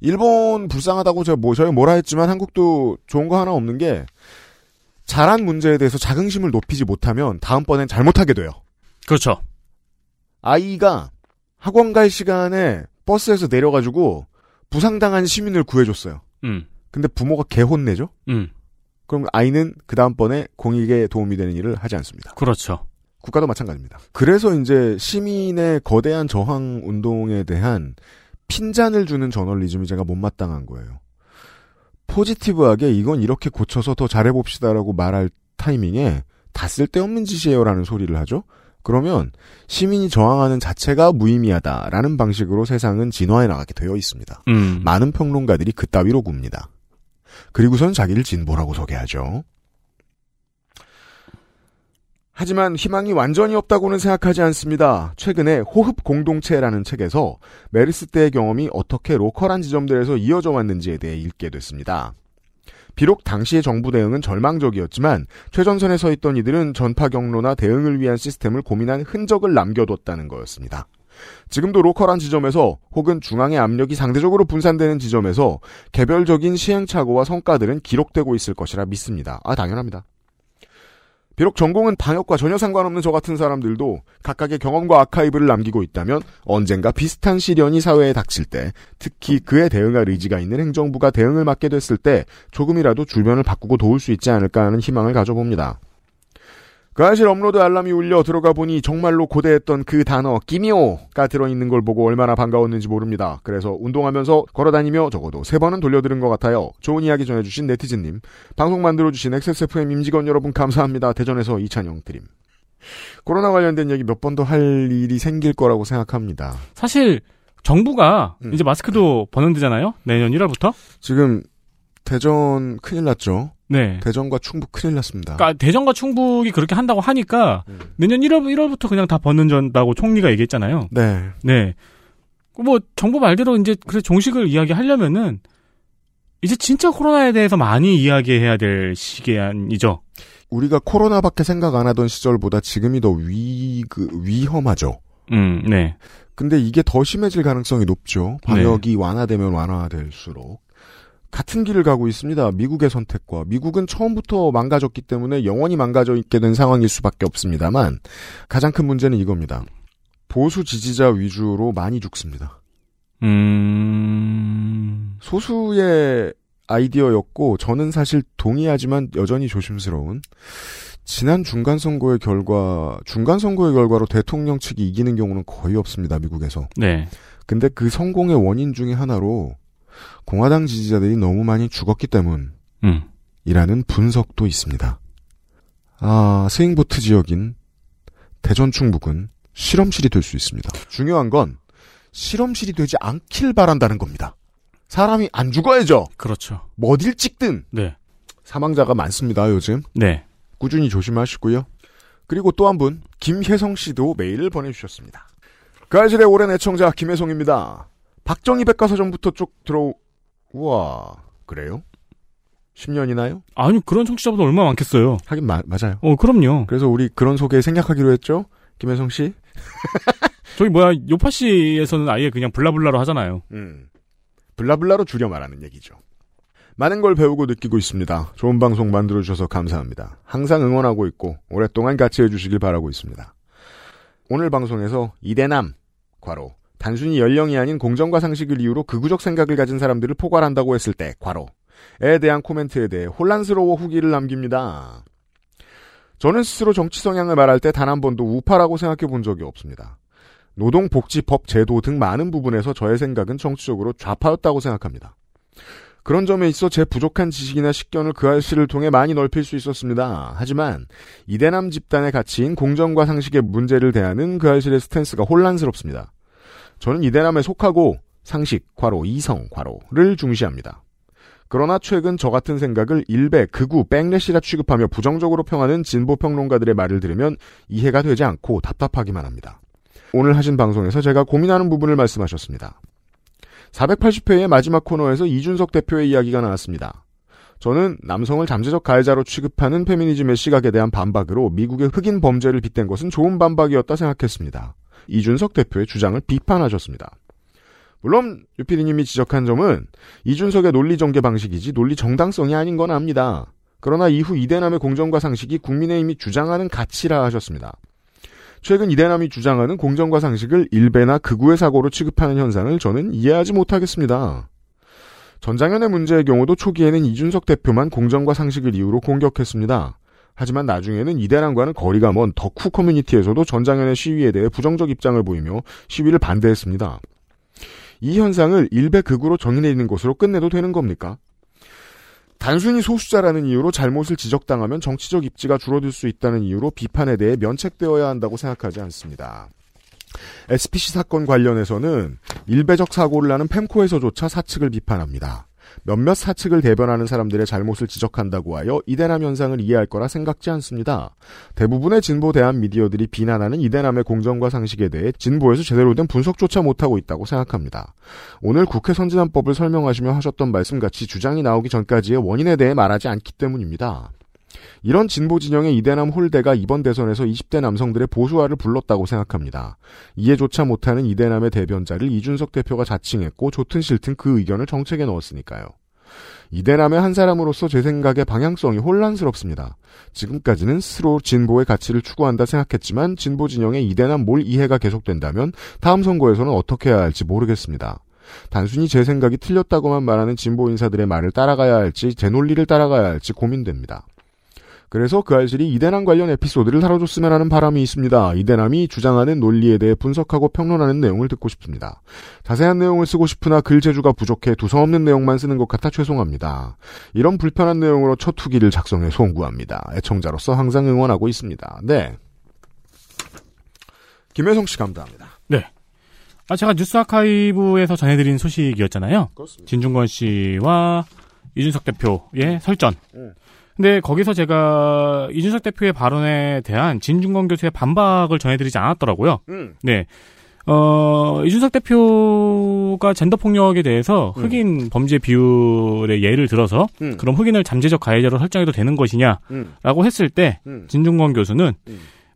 일본 불쌍하다고 제가 뭐, 저희 뭐라 했지만 한국도 좋은 거 하나 없는 게 잘한 문제에 대해서 자긍심을 높이지 못하면 다음번엔 잘못하게 돼요. 그렇죠. 아이가 학원 갈 시간에 버스에서 내려가지고 부상당한 시민을 구해줬어요. 음. 근데 부모가 개 혼내죠? 음. 그럼 아이는 그 다음번에 공익에 도움이 되는 일을 하지 않습니다. 그렇죠. 국가도 마찬가지입니다. 그래서 이제 시민의 거대한 저항 운동에 대한 핀잔을 주는 저널리즘이 제가 못마땅한 거예요. 포지티브하게 이건 이렇게 고쳐서 더 잘해봅시다라고 말할 타이밍에 다 쓸데없는 짓이에요라는 소리를 하죠. 그러면 시민이 저항하는 자체가 무의미하다라는 방식으로 세상은 진화해 나가게 되어 있습니다. 음. 많은 평론가들이 그따위로 굽니다. 그리고선 자기를 진보라고 소개하죠. 하지만 희망이 완전히 없다고는 생각하지 않습니다. 최근에 호흡 공동체라는 책에서 메르스 때의 경험이 어떻게 로컬한 지점들에서 이어져 왔는지에 대해 읽게 됐습니다. 비록 당시의 정부 대응은 절망적이었지만 최전선에 서 있던 이들은 전파 경로나 대응을 위한 시스템을 고민한 흔적을 남겨뒀다는 거였습니다. 지금도 로컬한 지점에서 혹은 중앙의 압력이 상대적으로 분산되는 지점에서 개별적인 시행착오와 성과들은 기록되고 있을 것이라 믿습니다. 아, 당연합니다. 비록 전공은 방역과 전혀 상관없는 저 같은 사람들도 각각의 경험과 아카이브를 남기고 있다면 언젠가 비슷한 시련이 사회에 닥칠 때 특히 그에 대응할 의지가 있는 행정부가 대응을 맡게 됐을 때 조금이라도 주변을 바꾸고 도울 수 있지 않을까 하는 희망을 가져봅니다. 그 사실 업로드 알람이 울려 들어가 보니 정말로 고대했던 그 단어 끼미오가 들어있는 걸 보고 얼마나 반가웠는지 모릅니다. 그래서 운동하면서 걸어다니며 적어도 세 번은 돌려들은 것 같아요. 좋은 이야기 전해주신 네티즌님, 방송 만들어주신 XSFM 임직원 여러분 감사합니다. 대전에서 이찬영 드림. 코로나 관련된 얘기 몇 번 더 할 일이 생길 거라고 생각합니다. 사실 정부가 이제 마스크도 벗는다잖아요. 내년 1월부터. 지금 대전 큰일 났죠. 네. 대전과 충북 큰일 났습니다. 그러니까 대전과 충북이 그렇게 한다고 하니까 내년 1월 1월부터 그냥 다 벗는다고 총리가 얘기했잖아요. 네. 네. 뭐 정부 말대로 이제 그래 종식을 이야기하려면은 이제 진짜 코로나에 대해서 많이 이야기해야 될 시기이죠. 우리가 코로나밖에 생각 안 하던 시절보다 지금이 더 위, 그, 위험하죠. 음, 네. 근데 이게 더 심해질 가능성이 높죠. 방역이 완화되면 완화될수록. 같은 길을 가고 있습니다. 미국의 선택과. 미국은 처음부터 망가졌기 때문에 영원히 망가져 있게 된 상황일 수밖에 없습니다만, 가장 큰 문제는 이겁니다. 보수 지지자 위주로 많이 죽습니다. 음. 소수의 아이디어였고, 저는 사실 동의하지만 여전히 조심스러운, 지난 중간 선거의 결과, 중간 선거의 결과로 대통령 측이 이기는 경우는 거의 없습니다, 미국에서. 네. 근데 그 성공의 원인 중에 하나로, 공화당 지지자들이 너무 많이 죽었기 때문, 음. 이라는 분석도 있습니다. 아, 스윙보트 지역인 대전 충북은 실험실이 될 수 있습니다. 중요한 건 실험실이 되지 않길 바란다는 겁니다. 사람이 안 죽어야죠. 그렇죠. 뭐 어딜 찍든. 네. 사망자가 많습니다, 요즘. 네. 꾸준히 조심하시고요. 그리고 또 한 분, 김혜성 씨도 메일을 보내주셨습니다. 그 알실의 오랜 애청자 김혜성입니다. 박정희 백과사전부터 쭉 들어, 우와, 그래요? 10년이나요? 아니, 그런 청취자보다 얼마나 많겠어요. 하긴 마- 맞아요. 어, 그럼요. 그래서 우리 그런 소개 생략하기로 했죠? 김혜성 씨? *laughs* 저기 뭐야, 요파 씨에서는 아예 그냥 블라블라로 하잖아요. 음. 블라블라로 줄여 말하는 얘기죠. 많은 걸 배우고 느끼고 있습니다. 좋은 방송 만들어 주셔서 감사합니다. 항상 응원하고 있고, 오랫동안 같이 해주시길 바라고 있습니다. 오늘 방송에서 이대남, 과로, 단순히 연령이 아닌 공정과 상식을 이유로 극우적 생각을 가진 사람들을 포괄한다고 했을 때, 과로에 대한 코멘트에 대해 혼란스러워 후기를 남깁니다. 저는 스스로 정치 성향을 말할 때 단 한 번도 우파라고 생각해 본 적이 없습니다. 노동복지법 제도 등 많은 부분에서 저의 생각은 정치적으로 좌파였다고 생각합니다. 그런 점에 있어 제 부족한 지식이나 식견을 그 알씨를 통해 많이 넓힐 수 있었습니다. 하지만 이대남 집단의 가치인 공정과 상식의 문제를 대하는 그 알실의 스탠스가 혼란스럽습니다. 저는 이대남에 속하고 상식, 과로, 이성, 과로를 중시합니다. 그러나 최근 저 같은 생각을 일배, 극우, 백래시라 취급하며 부정적으로 평하는 진보 평론가들의 말을 들으면 이해가 되지 않고 답답하기만 합니다. 오늘 하신 방송에서 제가 고민하는 부분을 말씀하셨습니다. 480회의 마지막 코너에서 이준석 대표의 이야기가 나왔습니다. 저는 남성을 잠재적 가해자로 취급하는 페미니즘의 시각에 대한 반박으로 미국의 흑인 범죄를 빗댄 것은 좋은 반박이었다 생각했습니다. 이준석 대표의 주장을 비판하셨습니다. 물론 유피디님이 지적한 점은 이준석의 논리 전개 방식이지 논리 정당성이 아닌 건 압니다. 그러나 이후 이대남의 공정과 상식이 국민의힘이 주장하는 가치라 하셨습니다. 최근 이대남이 주장하는 공정과 상식을 일베나 극우의 사고로 취급하는 현상을 저는 이해하지 못하겠습니다. 전장현의 문제의 경우도 초기에는 이준석 대표만 공정과 상식을 이유로 공격했습니다. 하지만 나중에는 이대남과는 거리가 먼 덕후 커뮤니티에서도 전장현의 시위에 대해 부정적 입장을 보이며 시위를 반대했습니다. 이 현상을 일베 극우로 정의내리는 것으로 끝내도 되는 겁니까? 단순히 소수자라는 이유로 잘못을 지적당하면 정치적 입지가 줄어들 수 있다는 이유로 비판에 대해 면책되어야 한다고 생각하지 않습니다. SPC 사건 관련해서는 일배적 사고를 하는 펜코에서조차 사측을 비판합니다. 몇몇 사측을 대변하는 사람들의 잘못을 지적한다고 하여 이대남 현상을 이해할 거라 생각지 않습니다. 대부분의 진보 대한 미디어들이 비난하는 이대남의 공정과 상식에 대해 진보에서 제대로 된 분석조차 못하고 있다고 생각합니다. 오늘 국회 선진화법을 설명하시며 하셨던 말씀같이 주장이 나오기 전까지의 원인에 대해 말하지 않기 때문입니다. 이런 진보 진영의 이대남 홀대가 이번 대선에서 20대 남성들의 보수화를 불렀다고 생각합니다. 이해조차 못하는 이대남의 대변자를 이준석 대표가 자칭했고 좋든 싫든 그 의견을 정책에 넣었으니까요. 이대남의 한 사람으로서 제 생각의 방향성이 혼란스럽습니다. 지금까지는 스스로 진보의 가치를 추구한다 생각했지만 진보 진영의 이대남 몰 이해가 계속된다면 다음 선거에서는 어떻게 해야 할지 모르겠습니다. 단순히 제 생각이 틀렸다고만 말하는 진보 인사들의 말을 따라가야 할지 제 논리를 따라가야 할지 고민됩니다. 그래서 그 알실이 이대남 관련 에피소드를 다뤄줬으면 하는 바람이 있습니다. 이대남이 주장하는 논리에 대해 분석하고 평론하는 내용을 듣고 싶습니다. 자세한 내용을 쓰고 싶으나 글 재주가 부족해 두서없는 내용만 쓰는 것 같아 죄송합니다. 이런 불편한 내용으로 첫 후기를 작성해 송구합니다. 애청자로서 항상 응원하고 있습니다. 네. 김혜성 씨 감사합니다. 네. 아, 제가 뉴스 아카이브에서 전해드린 소식이었잖아요. 그렇습니다. 진중권 씨와 이준석 대표의 설전. 음. 근데 거기서 제가 이준석 대표의 발언에 대한 진중권 교수의 반박을 전해드리지 않았더라고요. 음. 네. 어, 이준석 대표가 젠더 폭력에 대해서 흑인 범죄 비율의 예를 들어서 음. 그럼 흑인을 잠재적 가해자로 설정해도 되는 것이냐라고 음. 했을 때 음. 진중권 교수는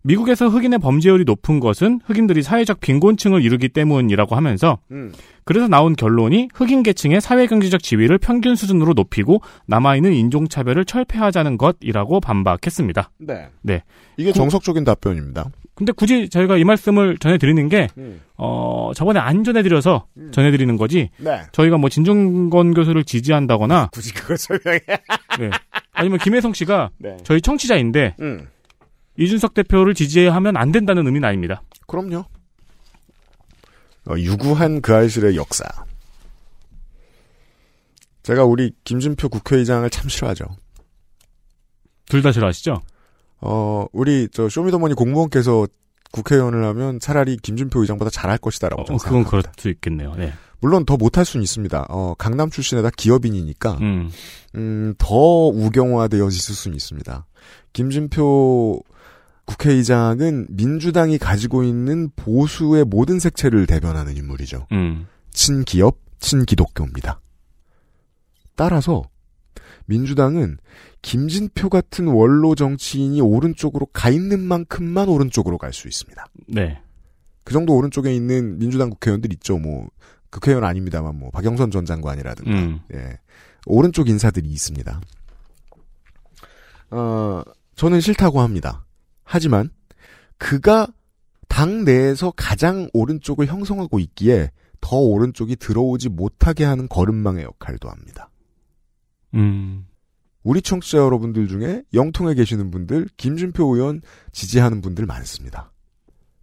미국에서 흑인의 범죄율이 높은 것은 흑인들이 사회적 빈곤층을 이루기 때문이라고 하면서 음. 그래서 나온 결론이 흑인 계층의 사회 경제적 지위를 평균 수준으로 높이고 남아있는 인종차별을 철폐하자는 것이라고 반박했습니다. 네. 네. 이게 정석적인 답변입니다. 근데 굳이 저희가 이 말씀을 전해드리는 게, 음. 어, 저번에 안 전해드려서 전해드리는 거지, 네. 저희가 뭐 진중권 교수를 지지한다거나, 굳이 그걸 설명해. 네. 아니면 김혜성 씨가 네. 저희 청취자인데, 음. 이준석 대표를 지지하면 안 된다는 의미는 아닙니다. 그럼요. 어, 유구한 그 알실의 역사. 제가 우리 김준표 국회의장을 참 싫어하죠. 둘 다 싫어하시죠? 어, 우리 저 쇼미더머니 공무원께서 국회의원을 하면 차라리 김준표 의장보다 잘할 것이다라고 어, 그건. 그럴 수 있겠네요. 네. 물론 더 못할 수는 있습니다. 어, 강남 출신에다 기업인이니까 음. 음, 더 우경화되어 있을 수는 있습니다. 김준표 국회의장은 민주당이 가지고 있는 보수의 모든 색채를 대변하는 인물이죠. 음. 친기업, 친기독교입니다. 따라서 민주당은 김진표 같은 원로 정치인이 오른쪽으로 가 있는 만큼만 오른쪽으로 갈 수 있습니다. 네. 그 정도 오른쪽에 있는 민주당 국회의원들 있죠. 뭐 국회의원 아닙니다만 뭐 박영선 전 장관이라든가 음. 예 오른쪽 인사들이 있습니다. 어 저는 싫다고 합니다. 하지만 그가 당 내에서 가장 오른쪽을 형성하고 있기에 더 오른쪽이 들어오지 못하게 하는 걸음망의 역할도 합니다. 음. 우리 청취자 여러분들 중에 영통에 계시는 분들, 김준표 의원 지지하는 분들 많습니다.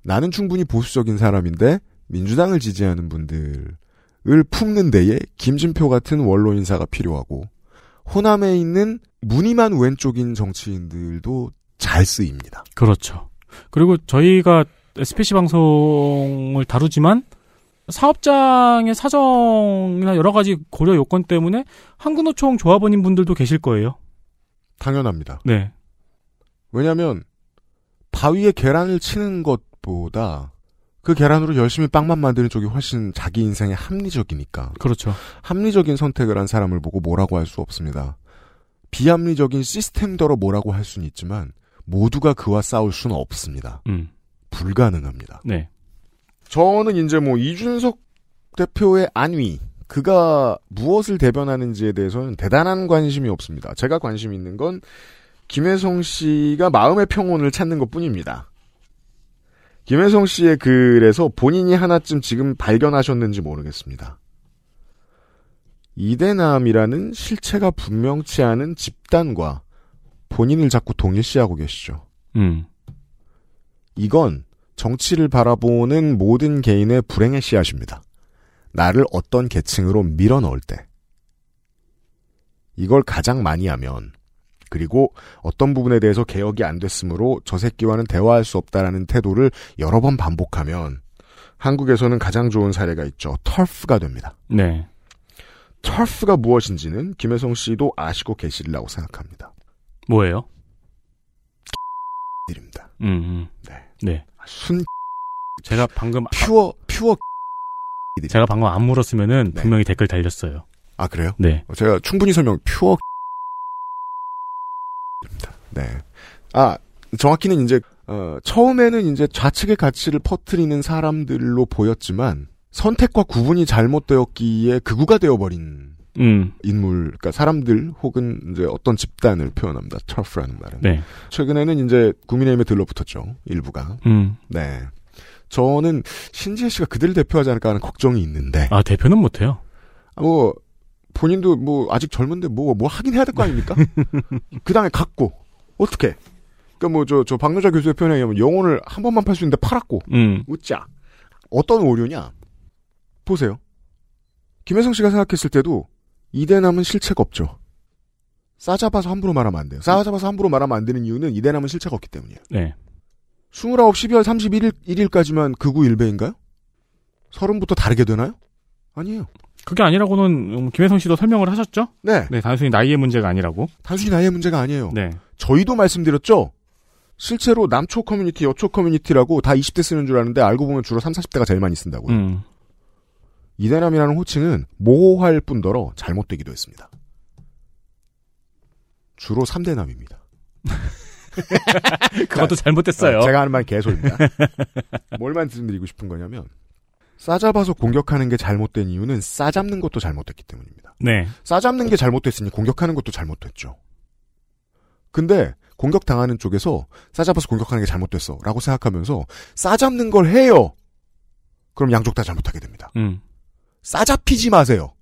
나는 충분히 보수적인 사람인데 민주당을 지지하는 분들을 품는 데에 김준표 같은 원로 인사가 필요하고 호남에 있는 무늬만 왼쪽인 정치인들도 잘 쓰입니다. 그렇죠. 그리고 저희가 SPC 방송을 다루지만 사업장의 사정이나 여러 가지 고려 요건 때문에 한국노총 조합원인 분들도 계실 거예요. 당연합니다. 네. 왜냐하면 바위에 계란을 치는 것보다 그 계란으로 열심히 빵만 만드는 쪽이 훨씬 자기 인생에 합리적이니까. 그렇죠. 합리적인 선택을 한 사람을 보고 뭐라고 할 수 없습니다. 비합리적인 시스템더러 뭐라고 할 수는 있지만 모두가 그와 싸울 수는 없습니다. 음. 불가능합니다. 네. 저는 이제 뭐 이준석 대표의 안위, 그가 무엇을 대변하는지에 대해서는 대단한 관심이 없습니다. 제가 관심 있는 건 김혜성 씨가 마음의 평온을 찾는 것 뿐입니다. 김혜성 씨의 글에서 본인이 하나쯤 지금 발견하셨는지 모르겠습니다. 이대남이라는 실체가 분명치 않은 집단과 본인을 자꾸 동일시하고 계시죠. 음. 이건 정치를 바라보는 모든 개인의 불행의 씨앗입니다. 나를 어떤 계층으로 밀어 넣을 때. 이걸 가장 많이 하면, 그리고 어떤 부분에 대해서 개혁이 안 됐으므로 저 새끼와는 대화할 수 없다라는 태도를 여러 번 반복하면, 한국에서는 가장 좋은 사례가 있죠. 털프가 됩니다. 네. 털프가 무엇인지는 김혜성 씨도 아시고 계시리라고 생각합니다. 뭐예요? 드립니다. 음, 음. 네. 네. 순 제가 방금 퓨어 퓨어 제가 방금 안 물었으면은 분명히 댓글 달렸어요. 아 그래요? 네. 제가 충분히 설명 퓨어 네. 아 정확히는 이제 어, 처음에는 이제 좌측의 가치를 퍼뜨리는 사람들로 보였지만 선택과 구분이 잘못되었기에 극우가 되어버린 음. 인물, 그러니까 사람들 혹은 이제 어떤 집단을 표현합니다. 터프라는 말은. 네. 최근에는 이제 국민의힘에 들러붙었죠. 일부가. 음. 네. 저는 신지혜 씨가 그들을 대표하지 않을까 하는 걱정이 있는데. 아, 대표는 못해요. 뭐, 본인도 뭐, 아직 젊은데 뭐, 뭐 하긴 해야 될 거 아닙니까? *laughs* 그 다음에 갖고. 어떻게? 그러니까 뭐 저 저 박노자 교수의 표현에 의하면 영혼을 한 번만 팔 수 있는데 팔았고 음. 웃자. 어떤 오류냐? 보세요. 김혜성 씨가 생각했을 때도 이대남은 실체가 없죠. 싸잡아서 함부로 말하면 안 돼요. 싸잡아서 함부로 말하면 안 되는 이유는 이대남은 실체가 없기 때문이에요. 네. 29 12월 31일 1일까지만 극우 일배인가요? 서른부터 다르게 되나요? 아니에요. 그게 아니라고는 음, 김혜성 씨도 설명을 하셨죠? 네. 네, 단순히 나이의 문제가 아니라고. 단순히 나이의 문제가 아니에요. 네. 저희도 말씀드렸죠. 실제로 남초 커뮤니티, 여초 커뮤니티라고 다 20대 쓰는 줄 아는데 알고 보면 주로 3, 40대가 제일 많이 쓴다고요. 음. 이대남이라는 호칭은 모호할 뿐더러 잘못되기도 했습니다. 주로 3대남입니다. *laughs* 그것도 잘못됐어요. 제가 하는 말 개소리입니다. *laughs* 뭘 말씀드리고 싶은 거냐면 싸잡아서 공격하는 게 잘못된 이유는 싸잡는 것도 잘못됐기 때문입니다. 네. 싸잡는 게 잘못됐으니 공격하는 것도 잘못됐죠. 근데 공격당하는 쪽에서 싸잡아서 공격하는 게 잘못됐어 라고 생각하면서 싸잡는 걸 해요. 그럼 양쪽 다 잘못하게 됩니다. 음. 싸잡히지 마세요.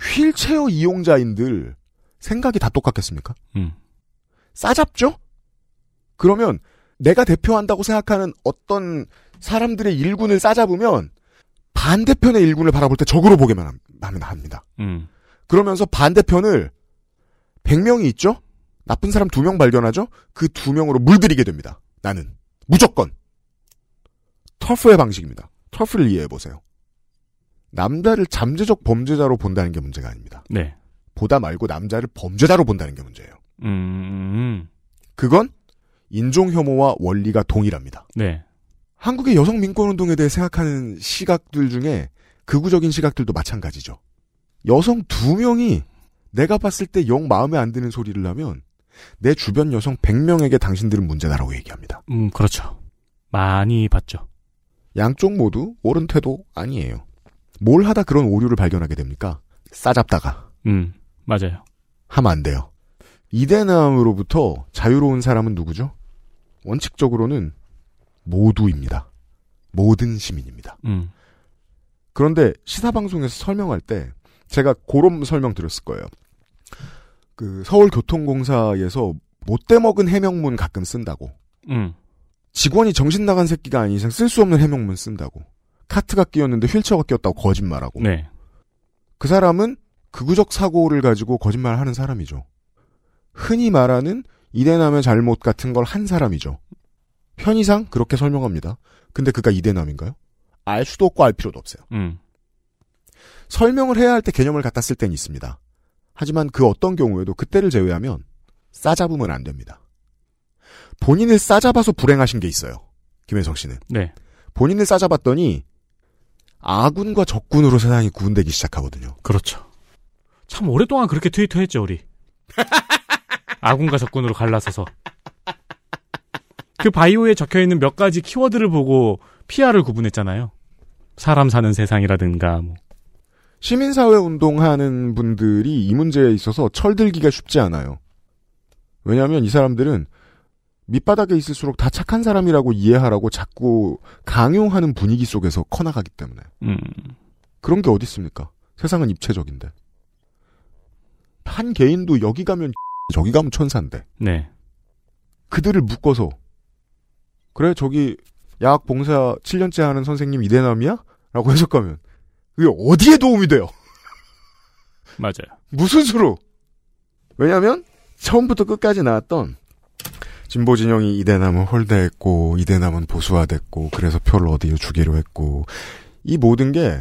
휠체어 이용자인들 생각이 다 똑같겠습니까? 음. 싸잡죠? 그러면 내가 대표한다고 생각하는 어떤 사람들의 일군을 싸잡으면 반대편의 일군을 바라볼 때 적으로 보게만 하면 합니다. 음. 그러면서 반대편을 100명이 있죠? 나쁜 사람 2명 발견하죠? 그 2명으로 물들이게 됩니다. 나는. 무조건. 터프의 방식입니다. 터프를 이해해보세요. 남자를 잠재적 범죄자로 본다는 게 문제가 아닙니다. 네. 보다 말고 남자를 범죄자로 본다는 게 문제예요. 음. 그건 인종 혐오와 원리가 동일합니다. 네. 한국의 여성 민권 운동에 대해 생각하는 시각들 중에 극우적인 시각들도 마찬가지죠. 여성 두 명이 내가 봤을 때 영 마음에 안 드는 소리를 하면 내 주변 여성 100명에게 당신들은 문제다라고 얘기합니다. 음, 그렇죠. 많이 봤죠. 양쪽 모두 옳은 태도 아니에요. 뭘 하다 그런 오류를 발견하게 됩니까? 싸잡다가. 음, 맞아요. 하면 안 돼요. 이대남으로부터 자유로운 사람은 누구죠? 원칙적으로는 모두입니다. 모든 시민입니다. 음. 그런데 시사방송에서 설명할 때 제가 그런 설명 드렸을 거예요. 그 서울교통공사에서 못돼 먹은 해명문 가끔 쓴다고. 음. 직원이 정신 나간 새끼가 아닌 이상 쓸 수 없는 해명문 쓴다고. 카트가 끼었는데 휠체어가 끼었다고 거짓말하고. 네. 그 사람은 극우적 사고를 가지고 거짓말하는 사람이죠. 흔히 말하는 이대남의 잘못 같은 걸 한 사람이죠. 편의상 그렇게 설명합니다. 근데 그가 이대남인가요? 알 수도 없고 알 필요도 없어요. 음. 설명을 해야 할 때 개념을 갖다 쓸 때는 있습니다. 하지만 그 어떤 경우에도 그때를 제외하면 싸잡으면 안 됩니다. 본인을 싸잡아서 불행하신 게 있어요. 김혜성 씨는. 네. 본인을 싸잡았더니 아군과 적군으로 세상이 구분되기 시작하거든요. 그렇죠. 참 오랫동안 그렇게 트위터했죠 우리. *laughs* 아군과 적군으로 갈라서서. 그 바이오에 적혀 있는 몇 가지 키워드를 보고 PR을 구분했잖아요. 사람 사는 세상이라든가 뭐. 시민사회 운동하는 분들이 이 문제에 있어서 철들기가 쉽지 않아요. 왜냐하면 이 사람들은 밑바닥에 있을수록 다 착한 사람이라고 이해하라고 자꾸 강요하는 분위기 속에서 커나가기 때문에. 음. 그런 게 어디 있습니까? 세상은 입체적인데. 한 개인도 여기 가면 *laughs* 저기 가면 천사인데. 네. 그들을 묶어서 그래 저기 야학 봉사 7년째 하는 선생님 이대남이야? 라고 해석하면 그게 어디에 도움이 돼요? 맞아요. 무슨 수로? 왜냐하면 처음부터 끝까지 나왔던 진보 진영이 이대남은 홀대했고 이대남은 보수화됐고 그래서 표를 어디에 주기로 했고 이 모든 게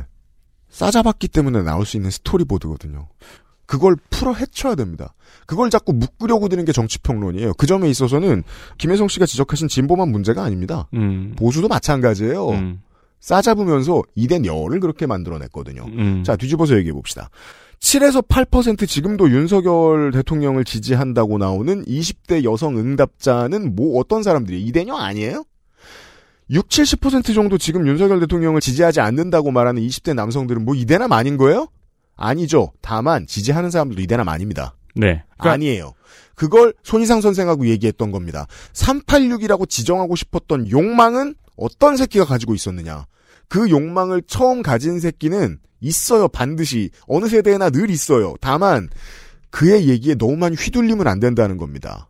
싸잡았기 때문에 나올 수 있는 스토리보드거든요. 그걸 풀어 헤쳐야 됩니다. 그걸 자꾸 묶으려고 드는 게 정치평론이에요. 그 점에 있어서는 김혜성 씨가 지적하신 진보만 문제가 아닙니다. 음. 보수도 마찬가지예요. 음. 싸잡으면서 이대 열을 그렇게 만들어냈거든요. 음. 자, 뒤집어서 얘기해 봅시다. 7에서 8% 지금도 윤석열 대통령을 지지한다고 나오는 20대 여성 응답자는 뭐 어떤 사람들이 이대녀 아니에요? 6, 70% 정도 지금 윤석열 대통령을 지지하지 않는다고 말하는 20대 남성들은 뭐 이대남 아닌 거예요? 아니죠. 다만 지지하는 사람들도 이대남 아닙니다. 네. 아니에요. 그걸 손희상 선생하고 얘기했던 겁니다. 386이라고 지정하고 싶었던 욕망은 어떤 새끼가 가지고 있었느냐. 그 욕망을 처음 가진 새끼는 있어요. 반드시. 어느 세대에나 늘 있어요. 다만 그의 얘기에 너무 많이 휘둘리면 안 된다는 겁니다.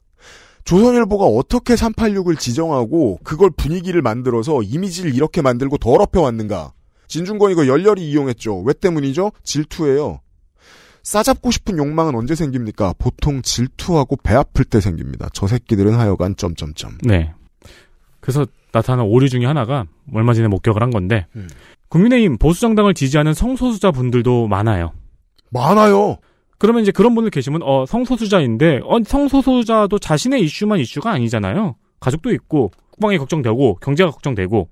조선일보가 어떻게 386을 지정하고 그걸 분위기를 만들어서 이미지를 이렇게 만들고 더럽혀 왔는가? 진중권 이거 열렬히 이용했죠. 왜 때문이죠? 질투예요. 싸잡고 싶은 욕망은 언제 생깁니까? 보통 질투하고 배 아플 때 생깁니다. 저 새끼들은 하여간 점점점. 네. 그래서 나타난 오류 중에 하나가 얼마 전에 목격을 한 건데 음. 국민의힘 보수정당을 지지하는 성소수자 분들도 많아요. 많아요. 그러면 이제 그런 분들 계시면 어 성소수자인데 어 성소수자도 자신의 이슈만 이슈가 아니잖아요. 가족도 있고 국방이 걱정되고 경제가 걱정되고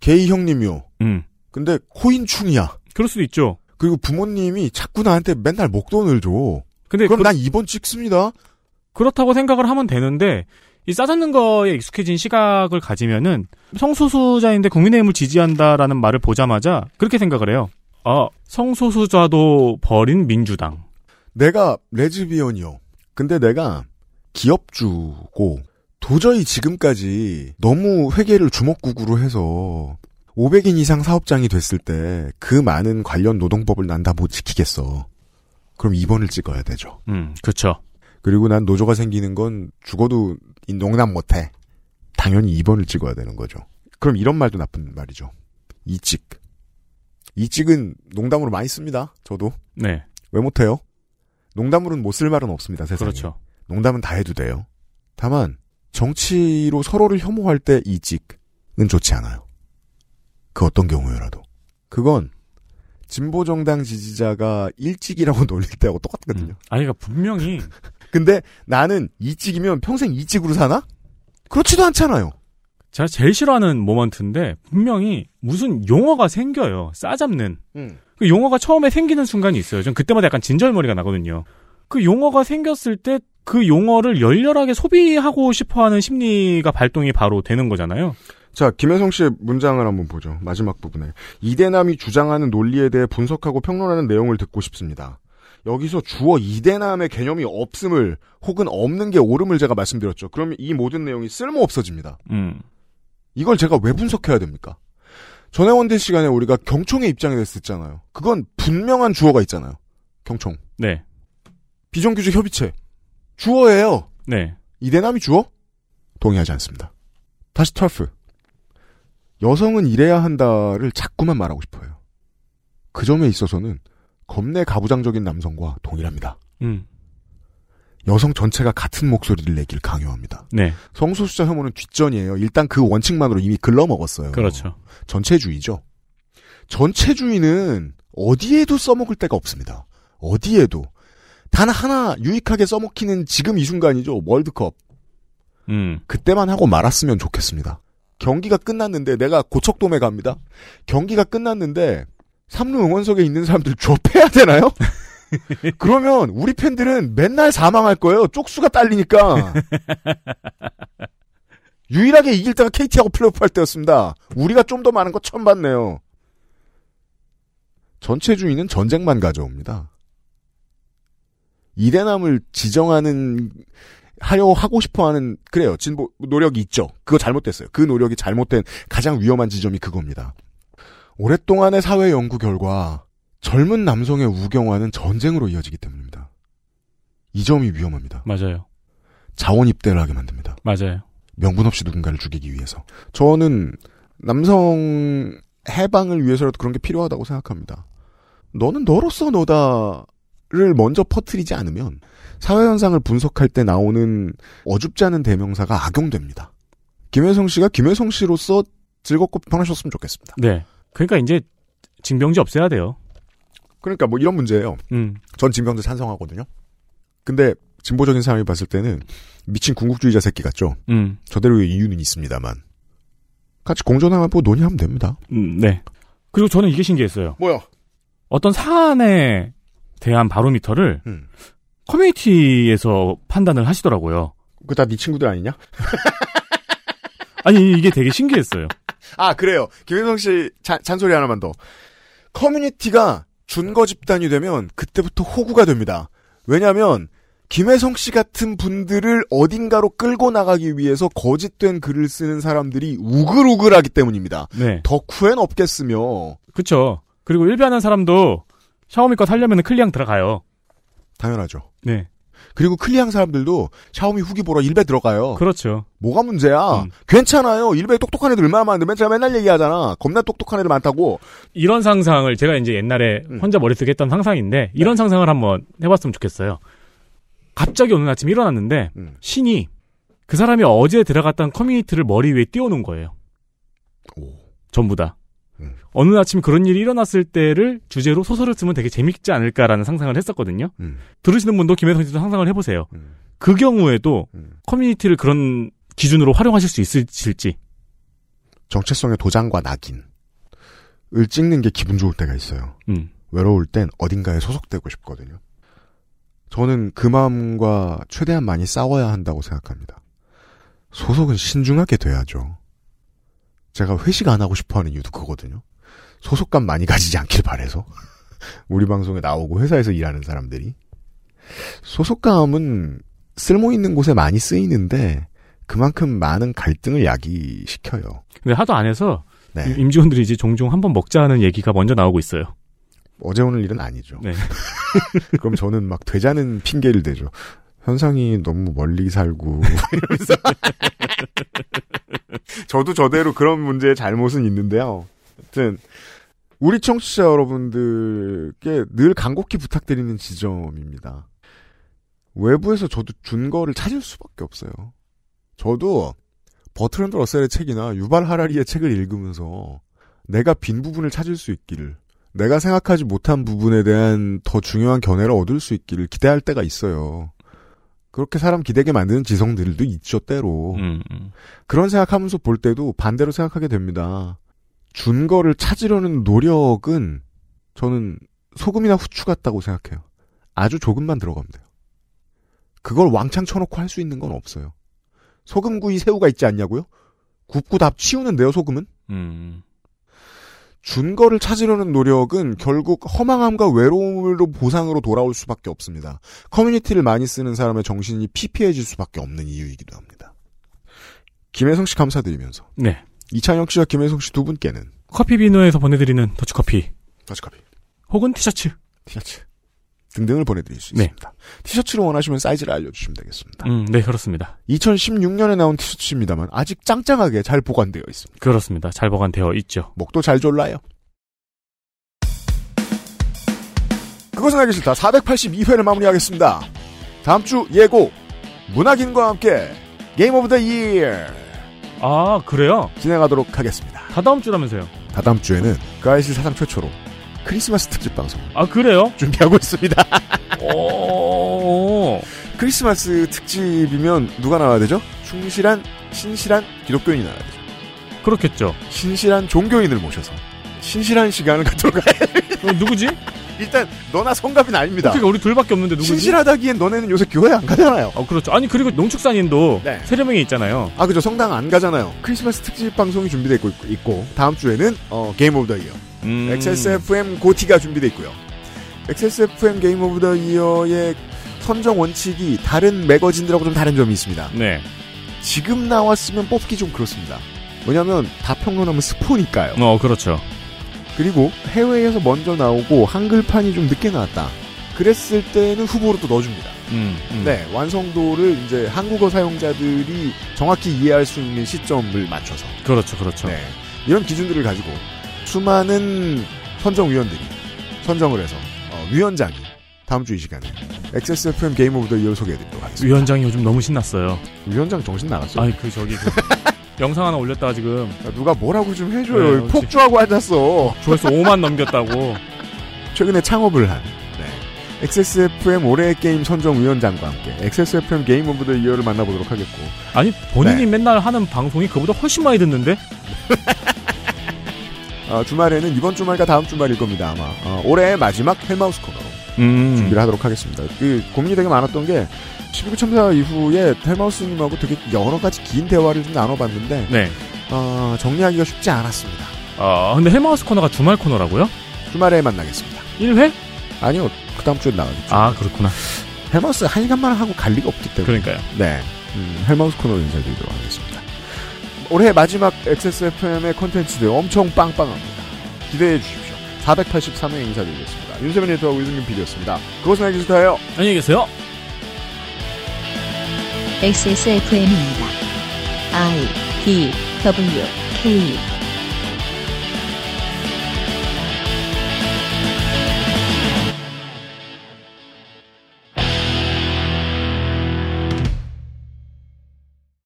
게이 형님이요. 음. 근데 코인충이야. 그럴 수도 있죠. 그리고 부모님이 자꾸 나한테 맨날 목돈을 줘. 근데 그럼 그- 난 2번 찍습니다. 그렇다고 생각을 하면 되는데 이 싸잡는 거에 익숙해진 시각을 가지면은 성소수자인데 국민의힘을 지지한다라는 말을 보자마자 그렇게 생각을 해요. 아 성소수자도 버린 민주당. 내가 레즈비언이요. 근데 내가 기업주고 도저히 지금까지 너무 회계를 주먹구구로 해서 500인 이상 사업장이 됐을 때 그 많은 관련 노동법을 난 다 못 지키겠어. 그럼 2번을 찍어야 되죠. 음 그렇죠. 그리고 난 노조가 생기는 건 죽어도 이 농담 못해. 당연히 2번을 찍어야 되는 거죠. 그럼 이런 말도 나쁜 말이죠. 이찍. 이찍은 농담으로 많이 씁니다. 저도. 네. 왜 못해요? 농담으로는 못 쓸 말은 없습니다. 세상에. 그렇죠. 농담은 다 해도 돼요. 다만 정치로 서로를 혐오할 때 이직은 좋지 않아요. 그 어떤 경우여라도. 그건 진보 정당 지지자가 일찍이라고 *laughs* 놀릴 때하고 똑같거든요. 아니 그러니까 분명히 *laughs* 근데 나는 이직이면 평생 이직으로 사나? 그렇지도 않잖아요. 제가 제일 싫어하는 모먼트인데 분명히 무슨 용어가 생겨요. 싸잡는. 음. 그 용어가 처음에 생기는 순간이 있어요. 전 그때마다 약간 진절머리가 나거든요. 그 용어가 생겼을 때 그 용어를 열렬하게 소비하고 싶어하는 심리가 발동이 바로 되는 거잖아요. 자, 김혜성 씨의 문장을 한번 보죠. 마지막 부분에. 이대남이 주장하는 논리에 대해 분석하고 평론하는 내용을 듣고 싶습니다. 여기서 주어 이대남의 개념이 없음을 혹은 없는 게 옳음을 제가 말씀드렸죠. 그러면 이 모든 내용이 쓸모 없어집니다. 음. 이걸 제가 왜 분석해야 됩니까? 전해원대 시간에 우리가 경총의 입장에 대해서 듣잖아요. 그건 분명한 주어가 있잖아요. 경총. 네. 비정규직 협의체. 주어예요. 네. 이대남이 주어? 동의하지 않습니다. 다시 터프. 여성은 일해야 한다를 자꾸만 말하고 싶어요. 그 점에 있어서는 겁내 가부장적인 남성과 동일합니다. 음. 여성 전체가 같은 목소리를 내길 강요합니다. 네. 성소수자 혐오는 뒷전이에요. 일단 그 원칙만으로 이미 글러먹었어요. 그렇죠. 전체주의죠. 전체주의는 어디에도 써먹을 데가 없습니다. 어디에도. 단 하나 유익하게 써먹히는 지금 이 순간이죠. 월드컵. 음. 그때만 하고 말았으면 좋겠습니다. 경기가 끝났는데 내가 고척돔에 갑니다. 경기가 끝났는데 삼루 응원석에 있는 사람들 좁혀야 되나요? *laughs* 그러면 우리 팬들은 맨날 사망할 거예요. 쪽수가 딸리니까. *laughs* 유일하게 이길 때가 KT하고 플레이오프 할 때였습니다. 우리가 좀 더 많은 거 처음 봤네요. 전체 주의는 전쟁만 가져옵니다. 이대남을 지정하는 하려 하고 싶어하는 그래요 진보 노력이 있죠. 그거 잘못됐어요. 그 노력이 잘못된 가장 위험한 지점이 그겁니다. 오랫동안의 사회 연구 결과 젊은 남성의 우경화는 전쟁으로 이어지기 때문입니다. 이 점이 위험합니다. 맞아요. 자원 입대를 하게 만듭니다. 맞아요. 명분 없이 누군가를 죽이기 위해서. 저는 남성 해방을 위해서라도 그런 게 필요하다고 생각합니다. 너는 너로서 너다를 먼저 퍼뜨리지 않으면 사회 현상을 분석할 때 나오는 어줍지 않은 대명사가 악용됩니다. 김혜성 씨가 김혜성 씨로서 즐겁고 편하셨으면 좋겠습니다. 네. 그러니까 이제 징병제 없애야 돼요. 그러니까 뭐 이런 문제예요. 음. 전 징병제 찬성하거든요. 근데 진보적인 사람이 봤을 때는 미친 궁극주의자 새끼 같죠. 음. 저대로의 이유는 있습니다만 같이 공존하면 뭐 논의하면 됩니다. 음, 네. 그리고 저는 이게 신기했어요. 뭐야? 어떤 사안에 대한 바로미터를 음. 커뮤니티에서 판단을 하시더라고요. 그거 다네 친구들 아니냐? 아니 이게 되게 신기했어요. 아 그래요. 김혜성 씨 잔, 잔소리 하나만 더. 커뮤니티가 준거 집단이 되면 그때부터 호구가 됩니다. 왜냐하면 김혜성 씨 같은 분들을 어딘가로 끌고 나가기 위해서 거짓된 글을 쓰는 사람들이 우글우글하기 때문입니다. 네. 덕후엔 없겠으며 그쵸. 그리고 일비하는 사람도 샤오미 거 살려면 클리앙 들어가요. 당연하죠. 네. 그리고 클리앙 사람들도 샤오미 후기 보러 일베 들어가요. 그렇죠. 뭐가 문제야? 괜찮아요. 일베 똑똑한 애들 얼마나 많은데 맨날 맨날 얘기하잖아. 겁나 똑똑한 애들 많다고. 이런 상상을 제가 이제 옛날에 음. 혼자 머릿속에 했던 상상인데 이런 상상을 한번 해봤으면 좋겠어요. 갑자기 어느 아침 일어났는데 음. 신이 그 사람이 어제 들어갔던 커뮤니티를 머리 위에 띄워놓은 거예요. 전부 다. 음. 어느 아침 그런 일이 일어났을 때를 주제로 소설을 쓰면 되게 재밌지 않을까라는 상상을 했었거든요. 음. 들으시는 분도 김혜성 씨도 상상을 해보세요. 그 경우에도 커뮤니티를 그런 기준으로 활용하실 수 있을지. 정체성의 도장과 낙인을 찍는 게 기분 좋을 때가 있어요. 음. 외로울 땐 어딘가에 소속되고 싶거든요. 저는 그 마음과 최대한 많이 싸워야 한다고 생각합니다. 소속은 신중하게 돼야죠. 제가 회식 안 하고 싶어 하는 이유도 그거거든요. 소속감 많이 가지지 않길 바래서. *laughs* 우리 방송에 나오고 회사에서 일하는 사람들이. 소속감은 쓸모 있는 곳에 많이 쓰이는데 그만큼 많은 갈등을 야기시켜요. 근데 하도 안 해서 네. 임- 임직원들이 이제 종종 한번 먹자는 얘기가 먼저 나오고 있어요. 어제 오늘 일은 아니죠. 네. *laughs* 그럼 저는 막 되자는 핑계를 대죠. 현상이 너무 멀리 살고 이러면서 *laughs* *laughs* 저도 저대로 그런 문제의 잘못은 있는데요. 하여튼 우리 청취자 여러분들께 늘 간곡히 부탁드리는 지점입니다. 외부에서 저도 준거를 찾을 수밖에 없어요. 저도 버트랜드 러셀의 책이나 유발 하라리의 책을 읽으면서 내가 빈 부분을 찾을 수 있기를 내가 생각하지 못한 부분에 대한 더 중요한 견해를 얻을 수 있기를 기대할 때가 있어요. 그렇게 사람 기대게 만드는 지성들도 있죠, 때로. 음, 그런 생각하면서 볼 때도 반대로 생각하게 됩니다. 준 거를 찾으려는 노력은 저는 소금이나 후추 같다고 생각해요. 아주 조금만 들어가면 돼요. 그걸 왕창 쳐놓고 할 수 있는 건 없어요. 소금구이 새우가 있지 않냐고요? 굽고 다 치우는데요, 소금은? 음. 준 거를 찾으려는 노력은 결국 허망함과 외로움으로 보상으로 돌아올 수밖에 없습니다. 커뮤니티를 많이 쓰는 사람의 정신이 피폐해질 수밖에 없는 이유이기도 합니다. 김혜성 씨 감사드리면서 네. 이찬영 씨와 김혜성 씨 두 분께는 커피 비누에서 보내드리는 더치커피. 더치커피. 혹은 티셔츠. 티셔츠. 등등을 보내드릴 수 네. 있습니다. 티셔츠를 원하시면 사이즈를 알려주시면 되겠습니다. 음, 네, 그렇습니다. 2016년에 나온 티셔츠입니다만 아직 짱짱하게 잘 보관되어 있습니다. 그렇습니다. 잘 보관되어 있죠. 목도 잘 졸라요. 그것은 알기 싫다. 482회를 마무리하겠습니다. 다음 주 예고 문학인과 함께 Game of the Year 아, 그래요? 진행하도록 하겠습니다. 다 다음 주라면서요. 다 다음 주에는 그알싫 사상 최초로 크리스마스 특집 방송 아, 그래요? 준비하고 있습니다. *laughs* 오. 크리스마스 특집이면 누가 나와야 되죠? 충실한 신실한 기독교인이 나와야 되죠. 그렇겠죠. 신실한 종교인을 모셔서 신실한 시간을 갖도록 해. 누구지? 일단 너나 성갑은 아닙니다. 그러니까 우리 둘밖에 없는데 누구지? 신실하다기엔 너네는 요새 교회 안 가잖아요. 어, 그렇죠. 아니, 그리고 농축산인도 네. 세례명이 있잖아요. 아 그죠 성당 안 가잖아요. 크리스마스 특집 방송이 준비되어 있고, 있고 다음 주에는 어, Game of the Year 음. XSFM GOTY가 준비되어 있고요. XSFM Game of the Year의 선정 원칙이 다른 매거진들하고 좀 다른 점이 있습니다. 네. 지금 나왔으면 뽑기 좀 그렇습니다. 왜냐하면 다 평론하면 스포니까요. 어, 그렇죠. 그리고 해외에서 먼저 나오고 한글판이 좀 늦게 나왔다. 그랬을 때는 후보로 또 넣어줍니다. 음, 음. 네, 완성도를 이제 한국어 사용자들이 정확히 이해할 수 있는 시점을 맞춰서. 그렇죠, 그렇죠. 네. 이런 기준들을 가지고 수많은 선정위원들이 선정을 해서 어, 위원장이 다음 주 이 시간에 XSFM Game of the Year 소개해드리도록 하겠습니다. 위원장이 요즘 너무 신났어요. 위원장 정신 나갔어요. 아니, 그, 저기, 그 *laughs* 영상 하나 올렸다가 지금 누가 뭐라고 좀 해줘요. 네, 폭주하고 앉았어. 조회수 5만 넘겼다고. *laughs* 최근에 창업을 한 네. XSFM 올해의 게임 선정위원장과 함께 XSFM Game of the Year를 만나보도록 하겠고 아니, 본인이 네. 맨날 하는 방송이 그보다 훨씬 많이 듣는데? *laughs* 어, 주말에는 이번 주말과 다음 주말일 겁니다 아마 어, 올해의 마지막 헬마우스 코너로 음. 준비를 하도록 하겠습니다. 그 고민이 되게 많았던 게 12구 참사 이후에 헬마우스님하고 되게 여러 가지 긴 대화를 좀 나눠봤는데 네. 어, 정리하기가 쉽지 않았습니다. 아, 근데 헬마우스 코너가 주말 코너라고요? 주말에 만나겠습니다. 1회? 아니요, 그 다음 주에 나가겠죠. 아, 그렇구나. 헬마우스 한 시간만 하고 갈 리가 없기 때문에. 그러니까요. 네. 음, 헬마우스 코너로 인사드리도록 하겠습니다. 올해 마지막 XSFM의 콘텐츠들 엄청 빵빵합니다. 기대해 주십시오. 483회 인사드리겠습니다. 윤세민 에디터하고 유승균 PD였습니다. 그것은 알기 싫다예요. 안녕히 계세요. XSFM입니다. I D W K